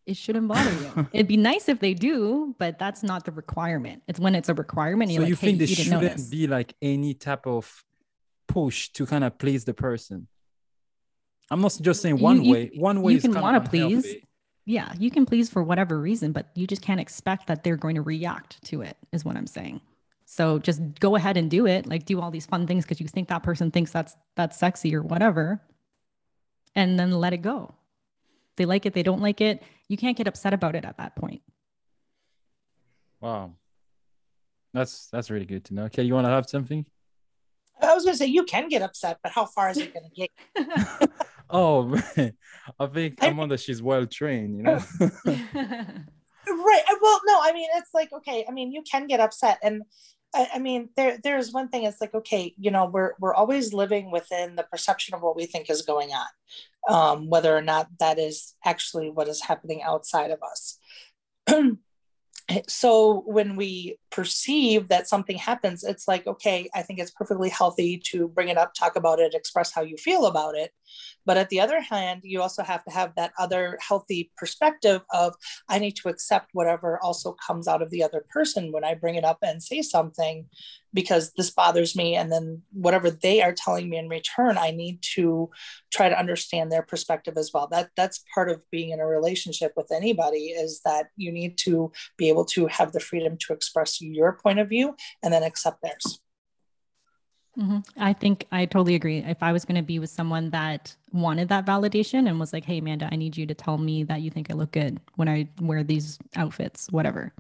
it shouldn't bother you. It'd be nice if they do, but that's not the requirement. It's when it's a requirement. So you like, think hey, there you shouldn't notice. be like any type of push to kind of please the person? I'm not just saying one you, way. One way you can want to please. Yeah, you can please for whatever reason, but you just can't expect that they're going to react to it. Is what I'm saying. So just go ahead and do it. Like do all these fun things because you think that person thinks that's that's sexy or whatever. And then let it go. They like it, they don't like it. You can't get upset about it at that point. Wow. That's that's really good to know. Okay, you want to have something? I was gonna say you can get upset, but how far is it gonna get? oh man. I think I'm on that she's well trained, you know. right. Well, no, I mean it's like okay, I mean you can get upset and I, I mean, there there's one thing. It's like okay, you know, we're we're always living within the perception of what we think is going on, um, whether or not that is actually what is happening outside of us. so when we perceive that something happens, it's like okay, I think it's perfectly healthy to bring it up, talk about it, express how you feel about it. But at the other hand, you also have to have that other healthy perspective of I need to accept whatever also comes out of the other person when I bring it up and say something because this bothers me. And then whatever they are telling me in return, I need to try to understand their perspective as well. That that's part of being in a relationship with anybody is that you need to be able to have the freedom to express your point of view and then accept theirs. Mm-hmm. I think I totally agree. If I was going to be with someone that wanted that validation and was like, "Hey, Amanda, I need you to tell me that you think I look good when I wear these outfits, whatever,"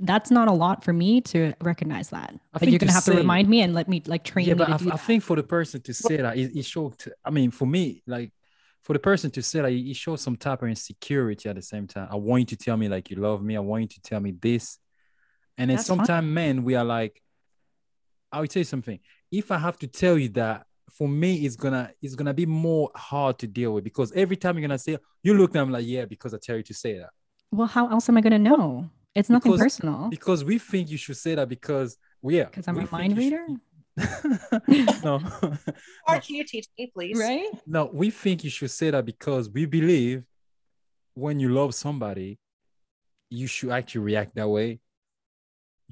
that's not a lot for me to recognize that. I like you're going to have say, to remind me and let me like train yeah, me. But I, I, think for the person to say that, it, it showed. I mean, for me, like for the person to say that, it shows some type of insecurity at the same time. I want you to tell me like you love me. I want you to tell me this. And then sometimes men, we are like, I will tell you something if I have to tell you that for me it's gonna it's gonna be more hard to deal with because every time you're gonna say you look I'm like yeah because I tell you to say that. Well, how else am I gonna know? It's nothing because, personal. Because we think you should say that because we are. Because I'm a mind reader. no. Or can you teach me, please? Right? No, we think you should say that because we believe when you love somebody, you should actually react that way.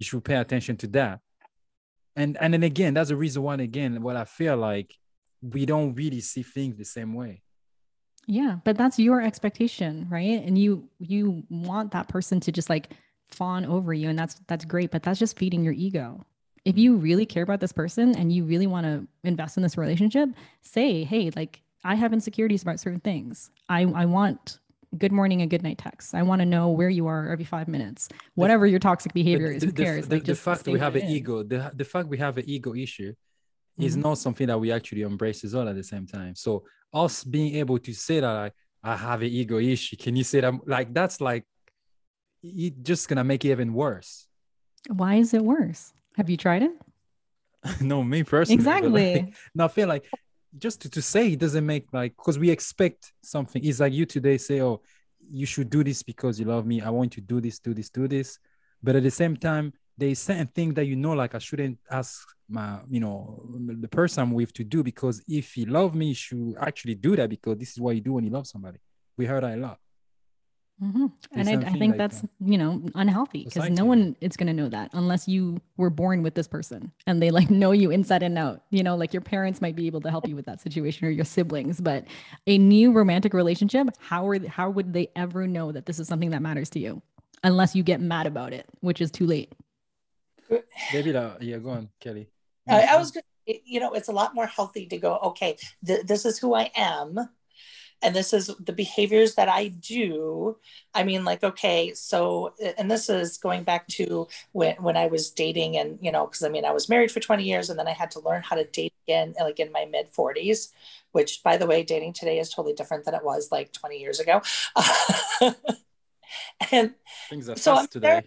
You should pay attention to that. And and then again that's the reason why again what i feel like we don't really see things the same way. Yeah but that's your expectation right? And you you want that person to just like fawn over you and that's that's great but that's just feeding your ego. If you mm-hmm. really care about this person and you really want to invest in this relationship say hey like i have insecurities about certain things. I i want good morning and good night texts. I want to know where you are every five minutes. Whatever your toxic behavior is, who cares? The, like the fact we have an ego, the, the fact we have an ego issue mm-hmm. is not something that we actually embrace as well at the same time. So us being able to say that like, I have an ego issue, can you say that? Like that's like it just gonna make it even worse. Why is it worse? Have you tried it? no, me personally. Exactly. Like, no, I feel like just to, to say it doesn't make like because we expect something. It's like you today say, "Oh, you should do this because you love me. I want you to do this, do this, do this." But at the same time, there's certain things that you know, like I shouldn't ask my, you know, the person I'm with to do because if he love me, he should actually do that because this is what you do when you love somebody. We heard that a lot. Mm-hmm. And I, I, think like that's, that. you know, unhealthy because no one is going to know that unless you were born with this person and they like know you inside and out. You know, like your parents might be able to help you with that situation or your siblings, but a new romantic relationship, how are how would they ever know that this is something that matters to you unless you get mad about it, which is too late. Maybe that, yeah, go on, Kelly. I, I was, you know, it's a lot more healthy to go, okay, th- this is who I am and this is the behaviors that I do. I mean, like, okay, so, and this is going back to when, when I was dating, and you know, because I mean, I was married for 20 years and then I had to learn how to date again, like in my mid 40s, which by the way, dating today is totally different than it was like 20 years ago. and things are so today. There,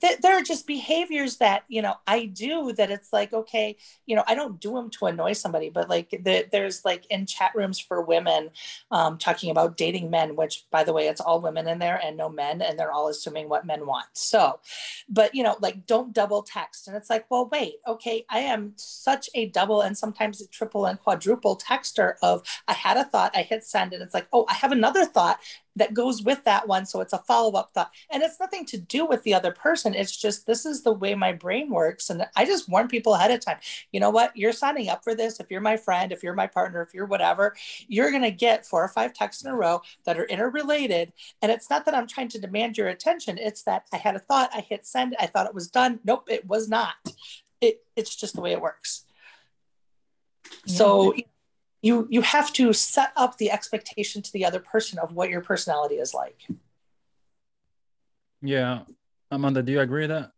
th- there are just behaviors that you know i do that it's like okay you know i don't do them to annoy somebody but like the, there's like in chat rooms for women um, talking about dating men which by the way it's all women in there and no men and they're all assuming what men want. So but you know like don't double text. And it's like well wait okay i am such a double and sometimes a triple and quadruple texter of i had a thought i hit send and it's like oh i have another thought that goes with that one. So it's a follow up thought. And it's nothing to do with the other person. It's just this is the way my brain works. And I just warn people ahead of time you know what? You're signing up for this. If you're my friend, if you're my partner, if you're whatever, you're going to get four or five texts in a row that are interrelated. And it's not that I'm trying to demand your attention, it's that I had a thought, I hit send, I thought it was done. Nope, it was not. It, it's just the way it works. Yeah. So you you you have to set up the expectation to the other person of what your personality is like. Yeah. Amanda do you agree with that?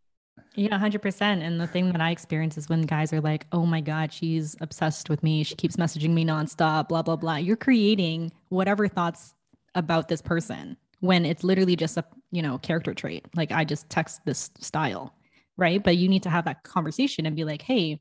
Yeah 100% and the thing that i experience is when guys are like oh my god she's obsessed with me. She keeps messaging me nonstop blah blah blah. You're creating whatever thoughts about this person when it's literally just a you know character trait. Like i just text this style right? But you need to have that conversation and be like hey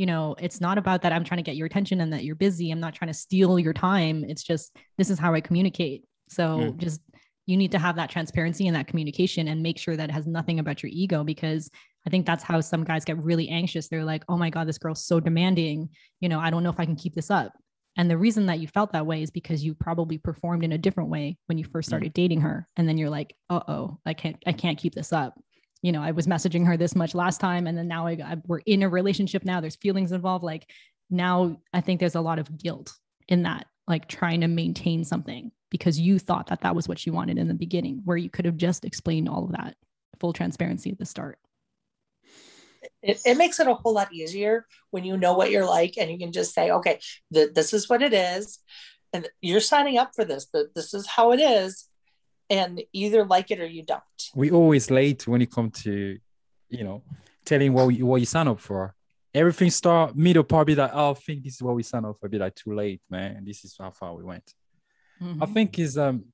you know, it's not about that I'm trying to get your attention and that you're busy. I'm not trying to steal your time. It's just this is how I communicate. So mm. just you need to have that transparency and that communication and make sure that it has nothing about your ego because I think that's how some guys get really anxious. They're like, "Oh my god, this girl's so demanding. You know, I don't know if I can keep this up." And the reason that you felt that way is because you probably performed in a different way when you first mm. started mm. dating her and then you're like, "Uh-oh, I can't I can't keep this up." You know, I was messaging her this much last time, and then now I, I, we're in a relationship now. There's feelings involved. Like now, I think there's a lot of guilt in that, like trying to maintain something because you thought that that was what you wanted in the beginning, where you could have just explained all of that, full transparency at the start. it, it makes it a whole lot easier when you know what you're like and you can just say okay th- this is what it is and you're signing up for this that this is how it is and either like it or you don't we always late when it come to you know telling what you, what you sign up for everything start middle part be like oh i think this is what we sign up for be like too late man this is how far we went mm-hmm. i think is um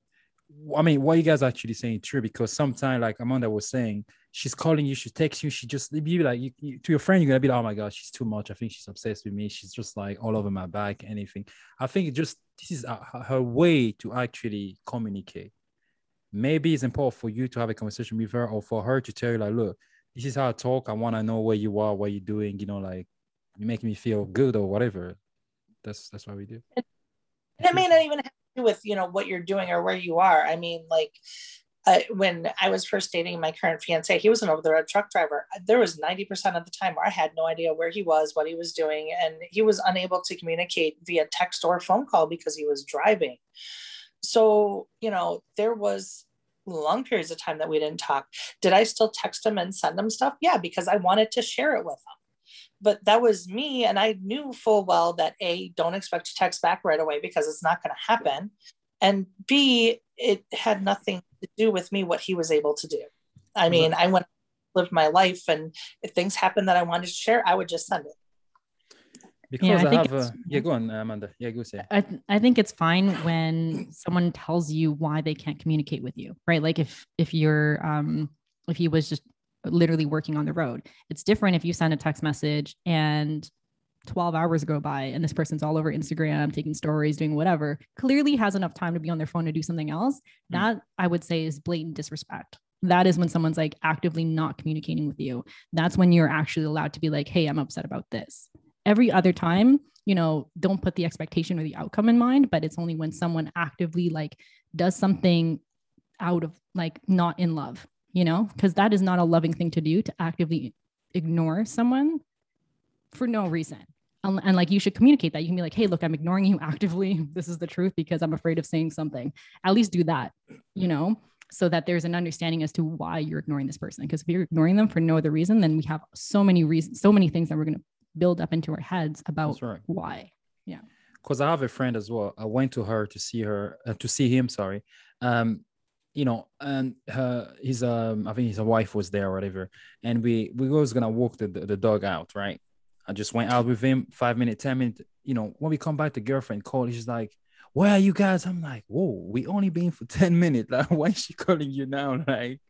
I mean, what you guys actually saying true because sometimes, like Amanda was saying, she's calling you, she texts you, she just be like you, you, to your friend, you're gonna be like, oh my god, she's too much. I think she's obsessed with me. She's just like all over my back, anything. I think it just this is a, her way to actually communicate. Maybe it's important for you to have a conversation with her, or for her to tell you like, look, this is how I talk. I want to know where you are, what you're doing. You know, like you make me feel good or whatever. That's that's what we do. and It may not even have to do with you know what you're doing or where you are i mean like uh, when i was first dating my current fiance he was an over the road truck driver there was 90% of the time where i had no idea where he was what he was doing and he was unable to communicate via text or phone call because he was driving so you know there was long periods of time that we didn't talk. Did i still text him and send him stuff? Yeah because i wanted to share it with him but that was me and i knew full well that a don't expect to text back right away because it's not going to happen and b it had nothing to do with me what he was able to do. I mean i went lived my life and if things happened that i wanted to share i would just send it because yeah, I, I have a, yeah go on amanda yeah go say I, I think it's fine when someone tells you why they can't communicate with you right like if if you're um if he was just literally working on the road. It's different if you send a text message and 12 hours go by and this person's all over Instagram, taking stories, doing whatever, clearly has enough time to be on their phone to do something else. Mm. That I would say is blatant disrespect. That is when someone's like actively not communicating with you. That's when you're actually allowed to be like, hey, I'm upset about this. Every other time, you know, don't put the expectation or the outcome in mind, but it's only when someone actively like does something out of like not in love you know, because that is not a loving thing to do to actively ignore someone for no reason. And, and, like you should communicate that. You can be like, hey, look, I'm ignoring you actively. This is the truth because I'm afraid of saying something. At least do that, you know, so that there's an understanding as to why you're ignoring this person. Because if you're ignoring them for no other reason, then we have so many reasons, so many things that we're going to build up into our heads about right. why. Yeah. Because I have a friend as well. I went to her to see her, uh, to see him, sorry. Um, you know, and her his um I think his wife was there or whatever, and we we was gonna walk the, the, the dog out, right? I just went out with him five minutes, ten minutes. You know, when we come back, the girlfriend called. She's like, "Where are you guys?" I'm like, "Whoa, we only been for ten minutes. Like, why is she calling you now?" Like,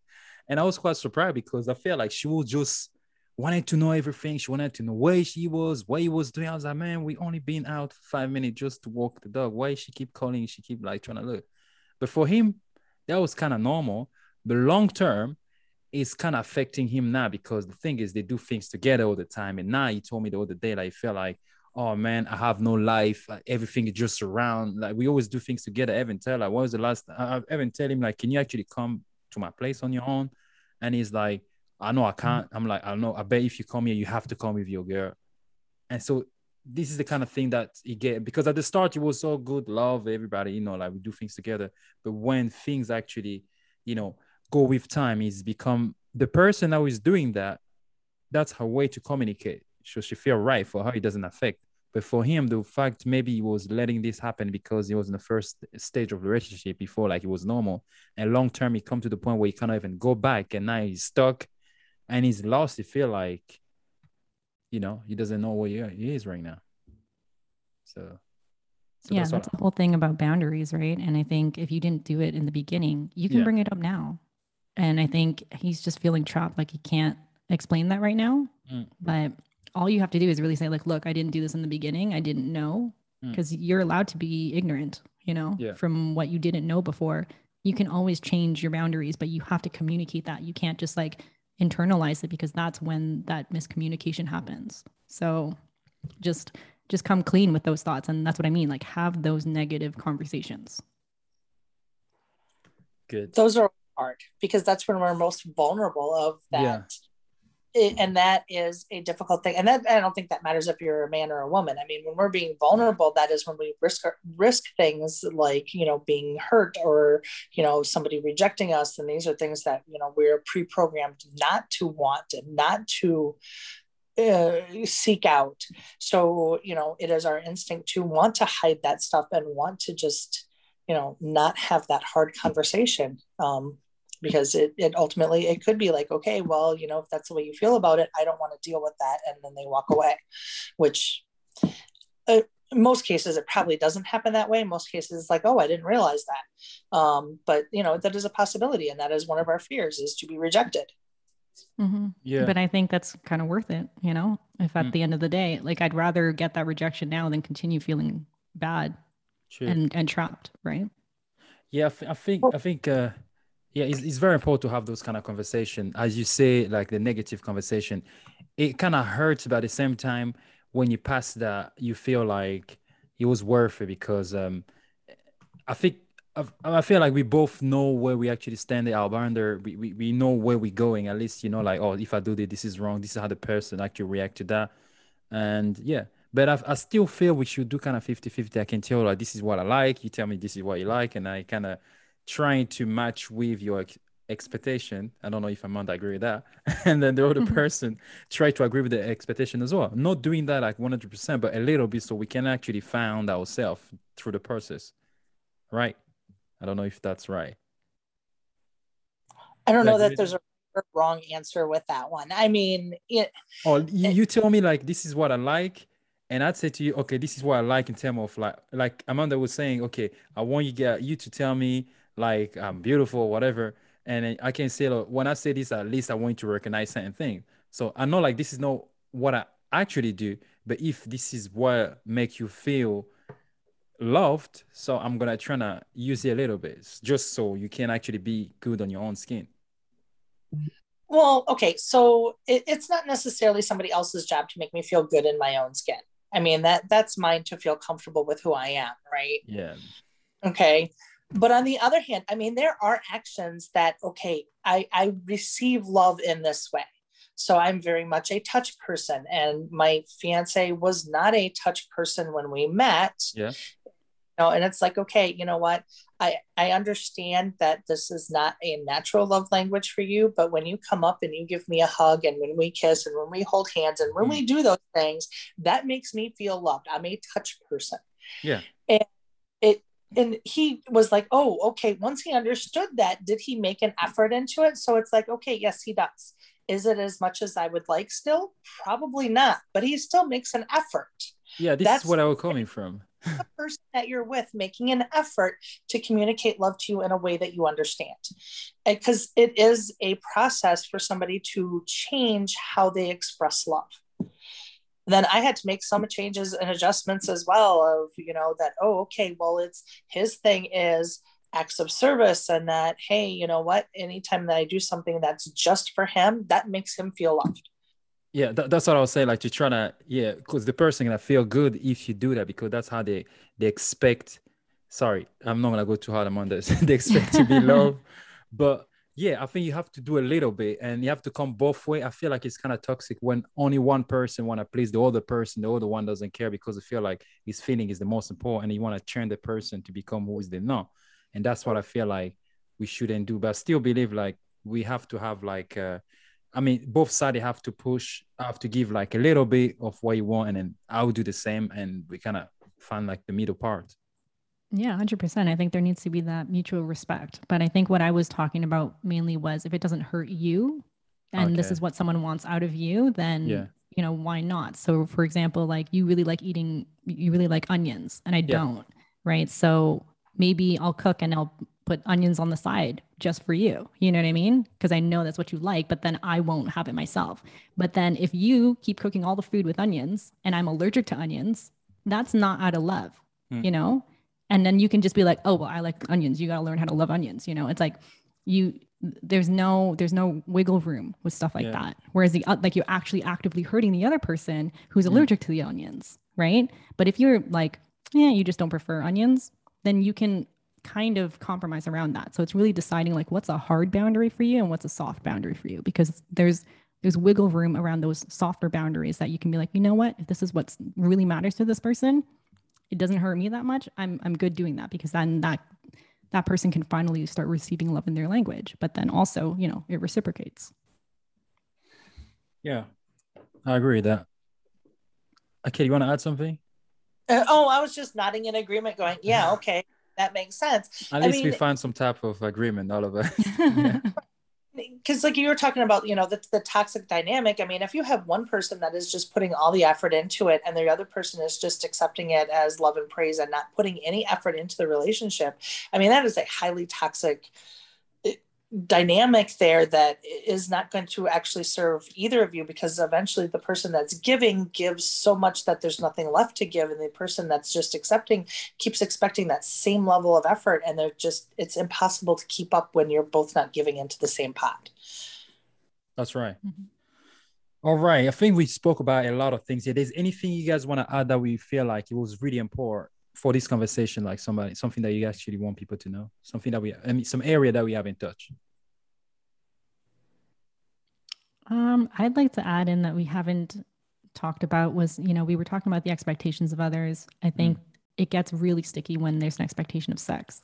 and I was quite surprised because I felt like she was just wanted to know everything. She wanted to know where she was, what he was doing. I was like, man, we only been out five minutes just to walk the dog. Why she keep calling? She keep like trying to look. But for him, that was kind of normal. But long term, it's kind of affecting him now because the thing is they do things together all the time. And now he told me the other day, like, I felt like, oh man, I have no life. Everything is just around. Like we always do things together. Evan tell like, what was the last? I Evan tell him like, can you actually come to my place on your own? And he's like, I know I mm. can't. I'm like, I know. I bet if you come here, you have to come with your girl. And so this is the kind of thing that he get because at the start it was so good, love everybody, you know, like we do things together. But when things actually, you know, go with time, he's become the person that is doing that. That's her way to communicate. So she feel right for her, it doesn't affect. But for him, the fact maybe he was letting this happen because he was in the first stage of the relationship before, like it was normal. And long term, he come to the point where he cannot even go back, and now he's stuck, and he's lost. He feel like you know, he doesn't know where he is right now. So, so yeah, that's, that's the whole thing about boundaries, right? And I think if you didn't do it in the beginning, you can yeah. bring it up now. And I think he's just feeling trapped, like he can't explain that right now. Mm. But all you have to do is really say, like, look, I didn't do this in the beginning. I didn't know because mm. you're allowed to be ignorant, you know, yeah. from what you didn't know before. You can always change your boundaries, but you have to communicate that. You can't just like internalize it because that's when that miscommunication happens. So just just come clean with those thoughts and that's what I mean like have those negative conversations. Good. Those are hard because that's when we're most vulnerable of that. And that is a difficult thing and that i don't think that matters if you're a man or a woman i mean when we're being vulnerable that is when we risk risk things like you know being hurt or you know somebody rejecting us and these are things that you know we're pre-programmed not to want and not to uh, seek out. So, you know, it is our instinct to want to hide that stuff and want to just, you know, not have that hard conversation. Um, because it, it ultimately it could be like okay well you know if that's the way you feel about it i don't want to deal with that and then they walk away which uh, in most cases it probably doesn't happen that way. In most cases it's like oh i didn't realize that. Um, but you know that is a possibility and that is one of our fears is to be rejected. Mm-hmm. yeah. But i think that's kind of worth it you know? If at mm. the end of the day like i'd rather get that rejection now than continue feeling bad and and trapped right? Yeah i, think i think uh yeah it's, it's very important to have those kind of conversation as you say like the negative conversation it kind of hurts but at the same time when you pass that, you feel like it was worth it because um, I think I, feel like we both know where we actually stand at boundary. We, we, we know where we're going. At least, you know, like, oh, if I do this, this is wrong. This is how the person actually react to that. And yeah, but I, I still feel we should do kind of 50 50. I can tell, like, this is what I like. You tell me this is what you like. And I kind of trying to match with your expectation. I don't know if Amanda agree with that. and then the other mm-hmm. person try to agree with the expectation as well. Not doing that like 100%, but a little bit so we can actually find ourselves through the process. Right? I don't know if that's right. I don't know that there's a wrong answer with that one. I mean, it, oh, you, you tell me like this is what I like, and I'd say to you, okay, this is what I like in terms of like, like Amanda was saying, okay, I want you get you to tell me like I'm beautiful whatever, and I can say like, when I say this, at least I want you to recognize certain thing. So I know like this is not what I actually do, but if this is what make you feel loved, so I'm gonna try to use it a little bit, just so you can actually be good on your own skin. Well, okay, so it, it's not necessarily somebody else's job to make me feel good in my own skin. I mean that that's mine to feel comfortable with who I am, right? Yeah. Okay but on the other hand i mean there are actions that okay i i receive love in this way. So i'm very much a touch person and my fiance was not a touch person when we met. Yeah. You know, and it's like okay you know what? I i understand that this is not a natural love language for you but when you come up and you give me a hug and when we kiss and when we hold hands and when mm. we do those things that makes me feel loved. I'm a touch person. Yeah. And and he was like oh okay. Once he understood that did he make an effort into it? So it's like okay yes he does. Is it as much as i would like still? Probably not but he still makes an effort. Yeah this That's is what i was coming from. the person that you're with making an effort to communicate love to you in a way that you understand. Because it is a process for somebody to change how they express love then I had to make some changes and adjustments as well of, you know, that, oh, okay, well, it's his thing is acts of service and that, hey, you know what, anytime that I do something that's just for him, that makes him feel loved. Yeah, that, that's what I was saying. Like to try to, yeah, because the person gonna feel good if you do that because that's how they they expect. Sorry, I'm not gonna go too hard on this. they expect to be loved, but yeah, I think you have to do a little bit and you have to come both way. I feel like it's kind of toxic when only one person want to please the other person, the other one doesn't care because they feel like his feeling is the most important and you want to turn the person to become who is they not. And that's what I feel like we shouldn't do. But I still believe like we have to have like uh I mean both sides have to push, have to give like a little bit of what you want and then I'll do the same and we kind of find like the middle part. Yeah, 100%. I think there needs to be that mutual respect. But I think what I was talking about mainly was if it doesn't hurt you and okay. this is what someone wants out of you, then yeah. you know, why not? So for example, like you really like eating you really like onions and I yeah. don't, right? So maybe I'll cook and I'll put onions on the side just for you. You know what I mean? Because I know that's what you like, but then I won't have it myself. But then if you keep cooking all the food with onions and I'm allergic to onions, that's not out of love, mm. you know? And then you can just be like oh well i like onions. You got to learn how to love onions you know? It's like you there's no there's no wiggle room with stuff like yeah. that. Whereas the like you're actually actively hurting the other person who's allergic to the onions right? But if you're like yeah you just don't prefer onions then you can kind of compromise around that. So it's really deciding like what's a hard boundary for you and what's a soft boundary for you? Because there's there's wiggle room around those softer boundaries that you can be like you know what? If this is what really matters to this person it doesn't hurt me that much, I'm I'm good doing that because then that that person can finally start receiving love in their language. But then also, you know, it reciprocates. Yeah. I agree with that. Okay, you want to add something? Uh, oh, I was just nodding in agreement, going, "Yeah, okay, that makes sense." At I least we mean- find some type of agreement, all of us. Yeah. Because like you were talking about you know the, the toxic dynamic. I mean if you have one person that is just putting all the effort into it and the other person is just accepting it as love and praise and not putting any effort into the relationship i mean that is a highly toxic dynamic there that is not going to actually serve either of you because eventually the person that's giving gives so much that there's nothing left to give and the person that's just accepting keeps expecting that same level of effort and they're just it's impossible to keep up when you're both not giving into the same pot That's right. Mhm. All right. I think we spoke about a lot of things here. There's anything you guys want to add that we feel like it was really important for this conversation, like somebody, something that you actually want people to know, something that we, I mean, some area that we haven't touched. Um, I'd like to add in that we haven't talked about was, you know, we were talking about the expectations of others. I think it gets really sticky when there's an expectation of sex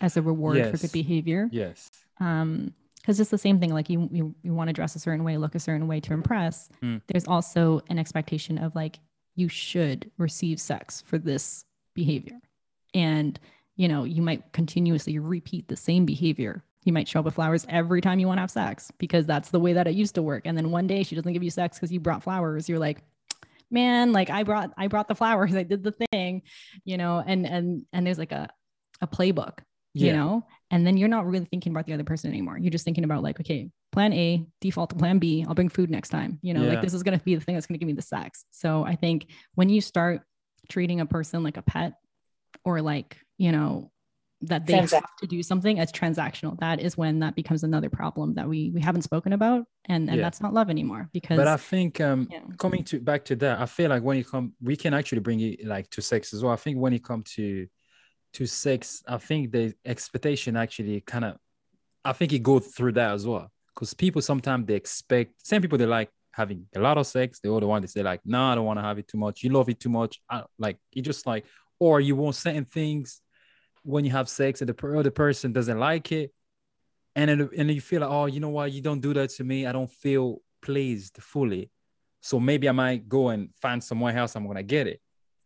as a reward for good behavior. Yes. Um, because it's the same thing. Like you, you, you want to dress a certain way, look a certain way to impress. Mm. There's also an expectation of like you should receive sex for this behavior, and you know you might continuously repeat the same behavior. You might show up with flowers every time you want to have sex because that's the way that it used to work. And then one day she doesn't give you sex because you brought flowers. You're like, man, like I brought I brought the flowers. I did the thing, you know. And and and there's like a a playbook you know and then you're not really thinking about the other person anymore you're just thinking about like okay plan a default to plan b i'll bring food next time you know Yeah. like this is going to be the thing that's going to give me the sex so i think when you start treating a person like a pet or like you know that they Transac- have to do something as transactional that is when that becomes another problem that we we haven't spoken about and and Yeah. that's not love anymore because But I think um, yeah. coming to back to that, I feel like when it come, we can actually bring it like to sex as well. I think when it come to to sex, I think the expectation actually kind of, I think it goes through that as well. Because people sometimes they expect, some people they like having a lot of sex. The other one they say like, no, I don't want to have it too much. You love it too much. I, like you just like, or you want certain things when you have sex and the other person doesn't like it. And then, and you feel like, oh, you know what? You don't do that to me. I don't feel pleased fully. So maybe I might go and find somewhere else. I'm gonna get it.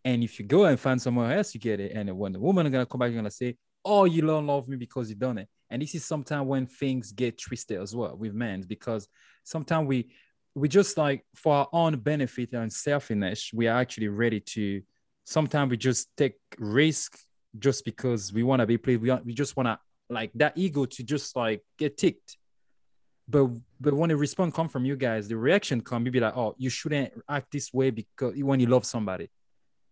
And if you go and find somewhere else, you get it. And when the woman is gonna come back, you're gonna say, "Oh, you don't love me because you done it." And this is sometimes when things get twisted as well with men, because sometimes we we just like for our own benefit and selfishness, we are actually ready to. Sometimes we just take risk just because we want to be pleased. We we just want to like that ego to just like get ticked but but when the response come from you guys, the reaction come, you be like, oh, you shouldn't act this way because when you love somebody.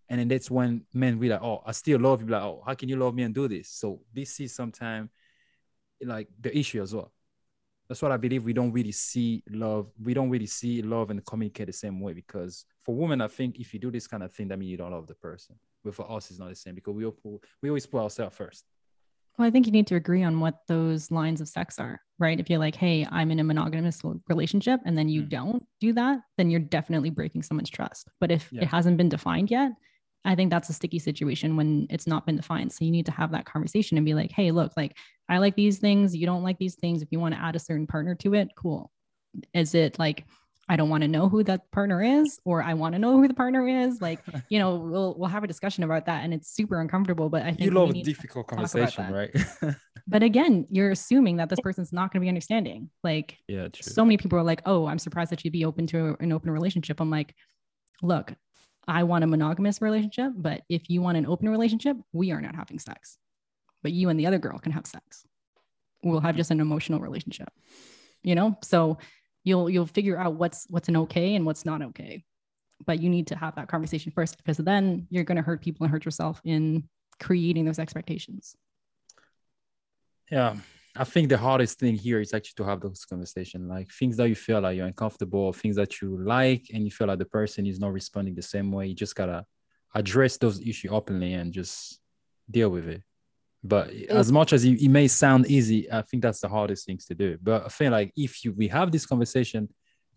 And then that's when men be like, oh, I still love you. Like, oh, how can you love me and do this? So this is sometimes like the issue as well. That's what I believe. We don't really see love. We don't really see love and communicate the same way because for women, I think if you do this kind of thing, that means you don't love the person. But for us, it's not the same because we all we always put ourselves first. Well, I think you need to agree on what those lines of sex are, right? If you're like, hey, I'm in a monogamous relationship, and then you Mm. don't do that, then you're definitely breaking someone's trust. But if Yeah. it hasn't been defined yet, I think that's a sticky situation when it's not been defined. So you need to have that conversation and be like, hey, look, like I like these things, you don't like these things. If you want to add a certain partner to it, cool. Is it like I don't want to know who that partner is, or I want to know who the partner is? Like, you know, we'll we'll have a discussion about that, and it's super uncomfortable. But I think You love to- difficult conversation, right? but again, you're assuming that this person's not going to be understanding. Like yeah, true. so many people are like, "Oh, I'm surprised that you'd be open to an open relationship." I'm like, "Look, I want a monogamous relationship, but if you want an open relationship, we are not having sex. But you and the other girl can have sex. We'll have just an emotional relationship." You know? So you'll you'll figure out what's what's an okay and what's not okay. But you need to have that conversation first because then you're going to hurt people and hurt yourself in creating those expectations. Yeah, I think the hardest thing here is actually to have those conversations, like things that you feel like you're uncomfortable, things that you like, and you feel like the person is not responding the same way. You just gotta address those issues openly and just deal with it. But as much as it, it may sound easy, I think that's the hardest things to do. But I feel like if you we have this conversation,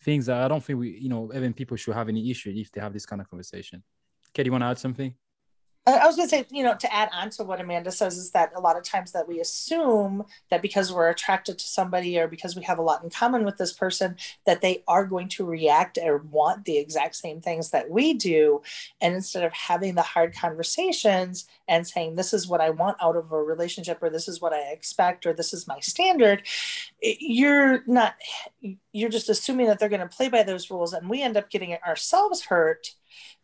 things that I don't think we, you know, even people should have any issue if they have this kind of conversation. Katie, you want to add something? I was going to say, you know, to add on to what Amanda says is that a lot of times that we assume that because we're attracted to somebody or because we have a lot in common with this person, that they are going to react or want the exact same things that we do. And instead of having the hard conversations and saying, this is what I want out of a relationship, or this is what I expect, or this is my standard, you're not, you're just assuming that they're going to play by those rules. And we end up getting ourselves hurt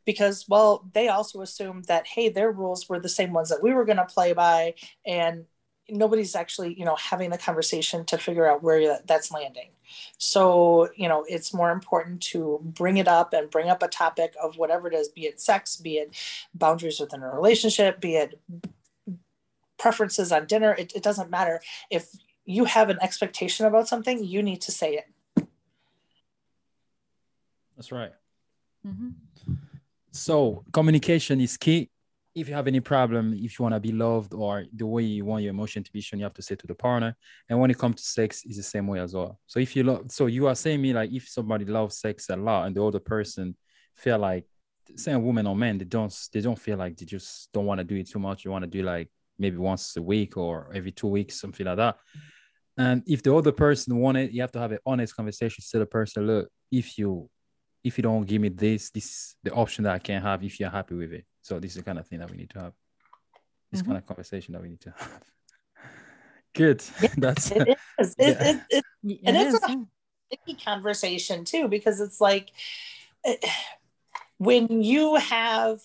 because well they also assumed that hey their rules were the same ones that we were going to play by and nobody's actually you know having the conversation to figure out where that's landing. So you know it's more important to bring it up and bring up a topic of whatever it is be it sex be it boundaries within a relationship be it preferences on dinner. It, it doesn't matter. If you have an expectation about something you need to say it. That's right. Mm-hmm. So communication is key. If you have any problem, if you want to be loved or the way you want your emotion to be shown, you have to say to the partner. And when it comes to sex, it's the same way as well. So if you love, so you are saying me like if somebody loves sex a lot and the other person feel like, say a woman or man, they don't they don't feel like they just don't want to do it too much. You want to do like maybe once a week or every two weeks, something like that. And if the other person want it, you have to have an honest conversation to the person, look, if you if you don't give me this, this the option that I can have if you're happy with it. So this is the kind of thing that we need to have. This mm-hmm. kind of conversation that we need to have. Good. That's it is. It, yeah. it, it, it, and it's a sticky conversation too, because it's like when you have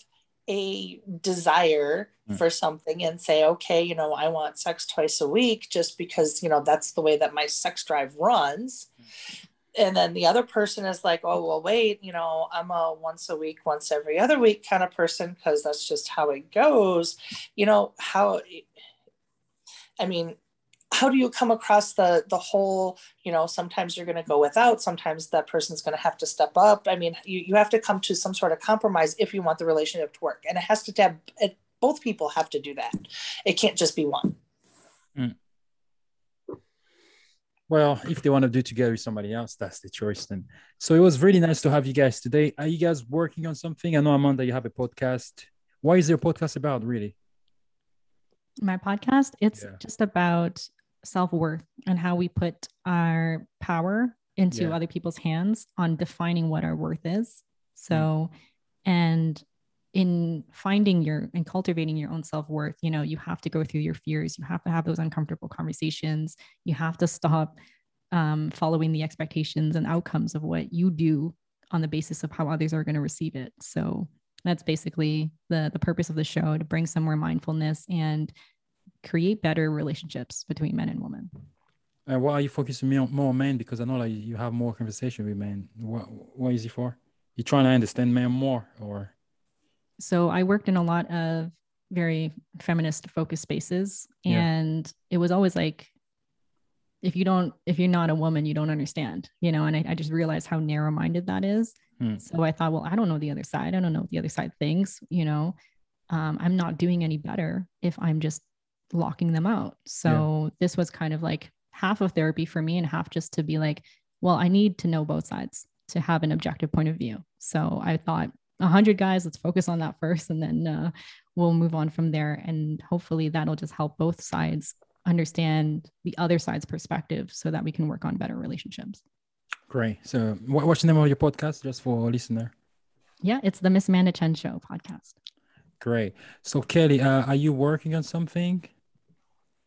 a desire mm. for something and say, okay, you know, I want sex twice a week just because, you know, that's the way that my sex drive runs. Mm and then the other person is like oh well wait you know i'm a once a week once every other week kind of person because that's just how it goes. You know how i mean how do you come across the the whole you know sometimes you're going to go without sometimes that person's going to have to step up? I mean you, you have to come to some sort of compromise if you want the relationship to work. And it has to have it, both people have to do that. It can't just be one. Mm. Well, if they want to do together with somebody else, that's the choice then. So it was really nice to have you guys today. Are you guys working on something? I know Amanda, you have a podcast. What is your podcast about, really? My podcast, it's yeah. just about self-worth and how we put our power into yeah. other people's hands on defining what our worth is. So, mm. and in finding your and cultivating your own self-worth you know you have to go through your fears. You have to have those uncomfortable conversations. You have to stop um, following the expectations and outcomes of what you do on the basis of how others are going to receive it. So that's basically the the purpose of the show to bring some more mindfulness and create better relationships between men and women. And why are you focusing more, on men? Because i know like you have more conversation with men. What what is it for? You trying to understand men more or so I worked in a lot of very feminist focused spaces. And yeah. it was always like, if you don't, if you're not a woman, you don't understand, you know, and I, I just realized how narrow minded that is. Hmm. So I thought, well, I don't know the other side. I don't know what the other side thinks, you know, um, I'm not doing any better if I'm just locking them out. So yeah. this was kind of like half of therapy for me and half just to be like, well, I need to know both sides to have an objective point of view. So I thought 100 guys let's focus on that first and then uh, we'll move on from there. And hopefully that'll just help both sides understand the other side's perspective so that we can work on better relationships. Great. So what's the name of your podcast just for a listener? Yeah it's the miss amanda chen show podcast. Great. So kelly uh, are you working on something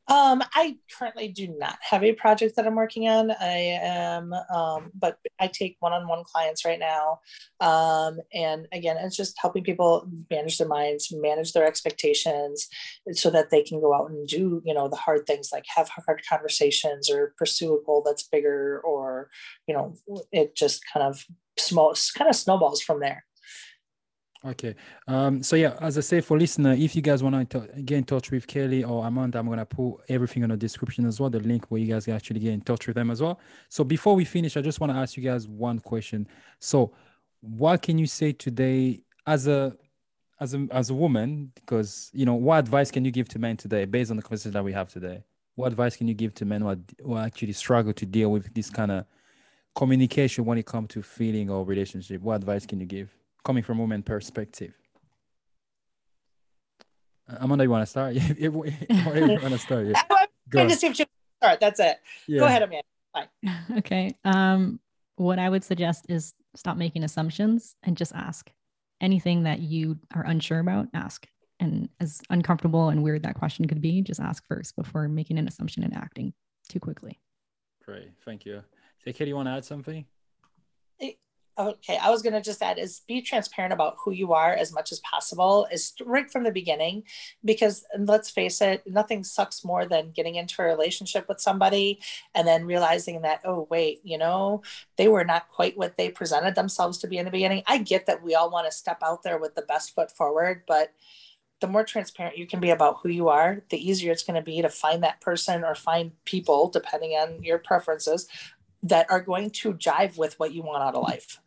um, I currently do not have a project that I'm working on. I am, um, but I take one-on-one clients right now. Um, and again, it's just helping people manage their minds, manage their expectations, so that they can go out and do, you know, the hard things like have hard conversations or pursue a goal that's bigger, or you know, it just kind of small, kind of snowballs from there. Okay. Um, so yeah, as I say for listener, if you guys want to get in touch with Kelly or Amanda, I'm gonna put everything in the description as well, the link where you guys can actually get in touch with them as well. So before we finish, I just want to ask you guys one question. So what can you say today as a as a as a woman? Because you know, what advice can you give to men today based on the conversation that we have today? What advice can you give to men who, are, who actually struggle to deal with this kind of communication when it comes to feeling or relationship? What advice can you give? Coming from women perspective? Amanda, you want to start? you want to start, yeah. I'm to see if you start. That's it. Yeah. Go ahead, Amanda. Bye. Okay. Um, what I would suggest is stop making assumptions and just ask anything that you are unsure about. Ask, and as uncomfortable and weird that question could be, just ask first before making an assumption and acting too quickly. Great, thank you. Say, Katie, you want to add something? Okay, I was going to just add is be transparent about who you are as much as possible, is right from the beginning, because let's face it, nothing sucks more than getting into a relationship with somebody and then realizing that, oh, wait, you know, they were not quite what they presented themselves to be in the beginning. I get that we all want to step out there with the best foot forward, but the more transparent you can be about who you are, the easier it's going to be to find that person or find people, depending on your preferences, that are going to jive with what you want out of life.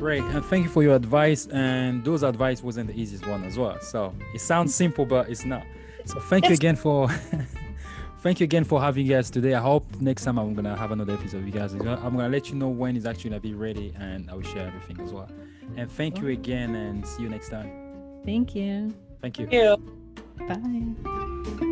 Great, and thank you for your advice. And those advice wasn't the easiest one as well. So it sounds simple, but it's not. So thank you again for thank you again for having you guys today. I hope next time I'm gonna have another episode of you guys. I'm gonna let you know when it's actually gonna be ready, and I will share everything as well. And thank you again, and see you next time. Thank you. Thank you. you. Bye.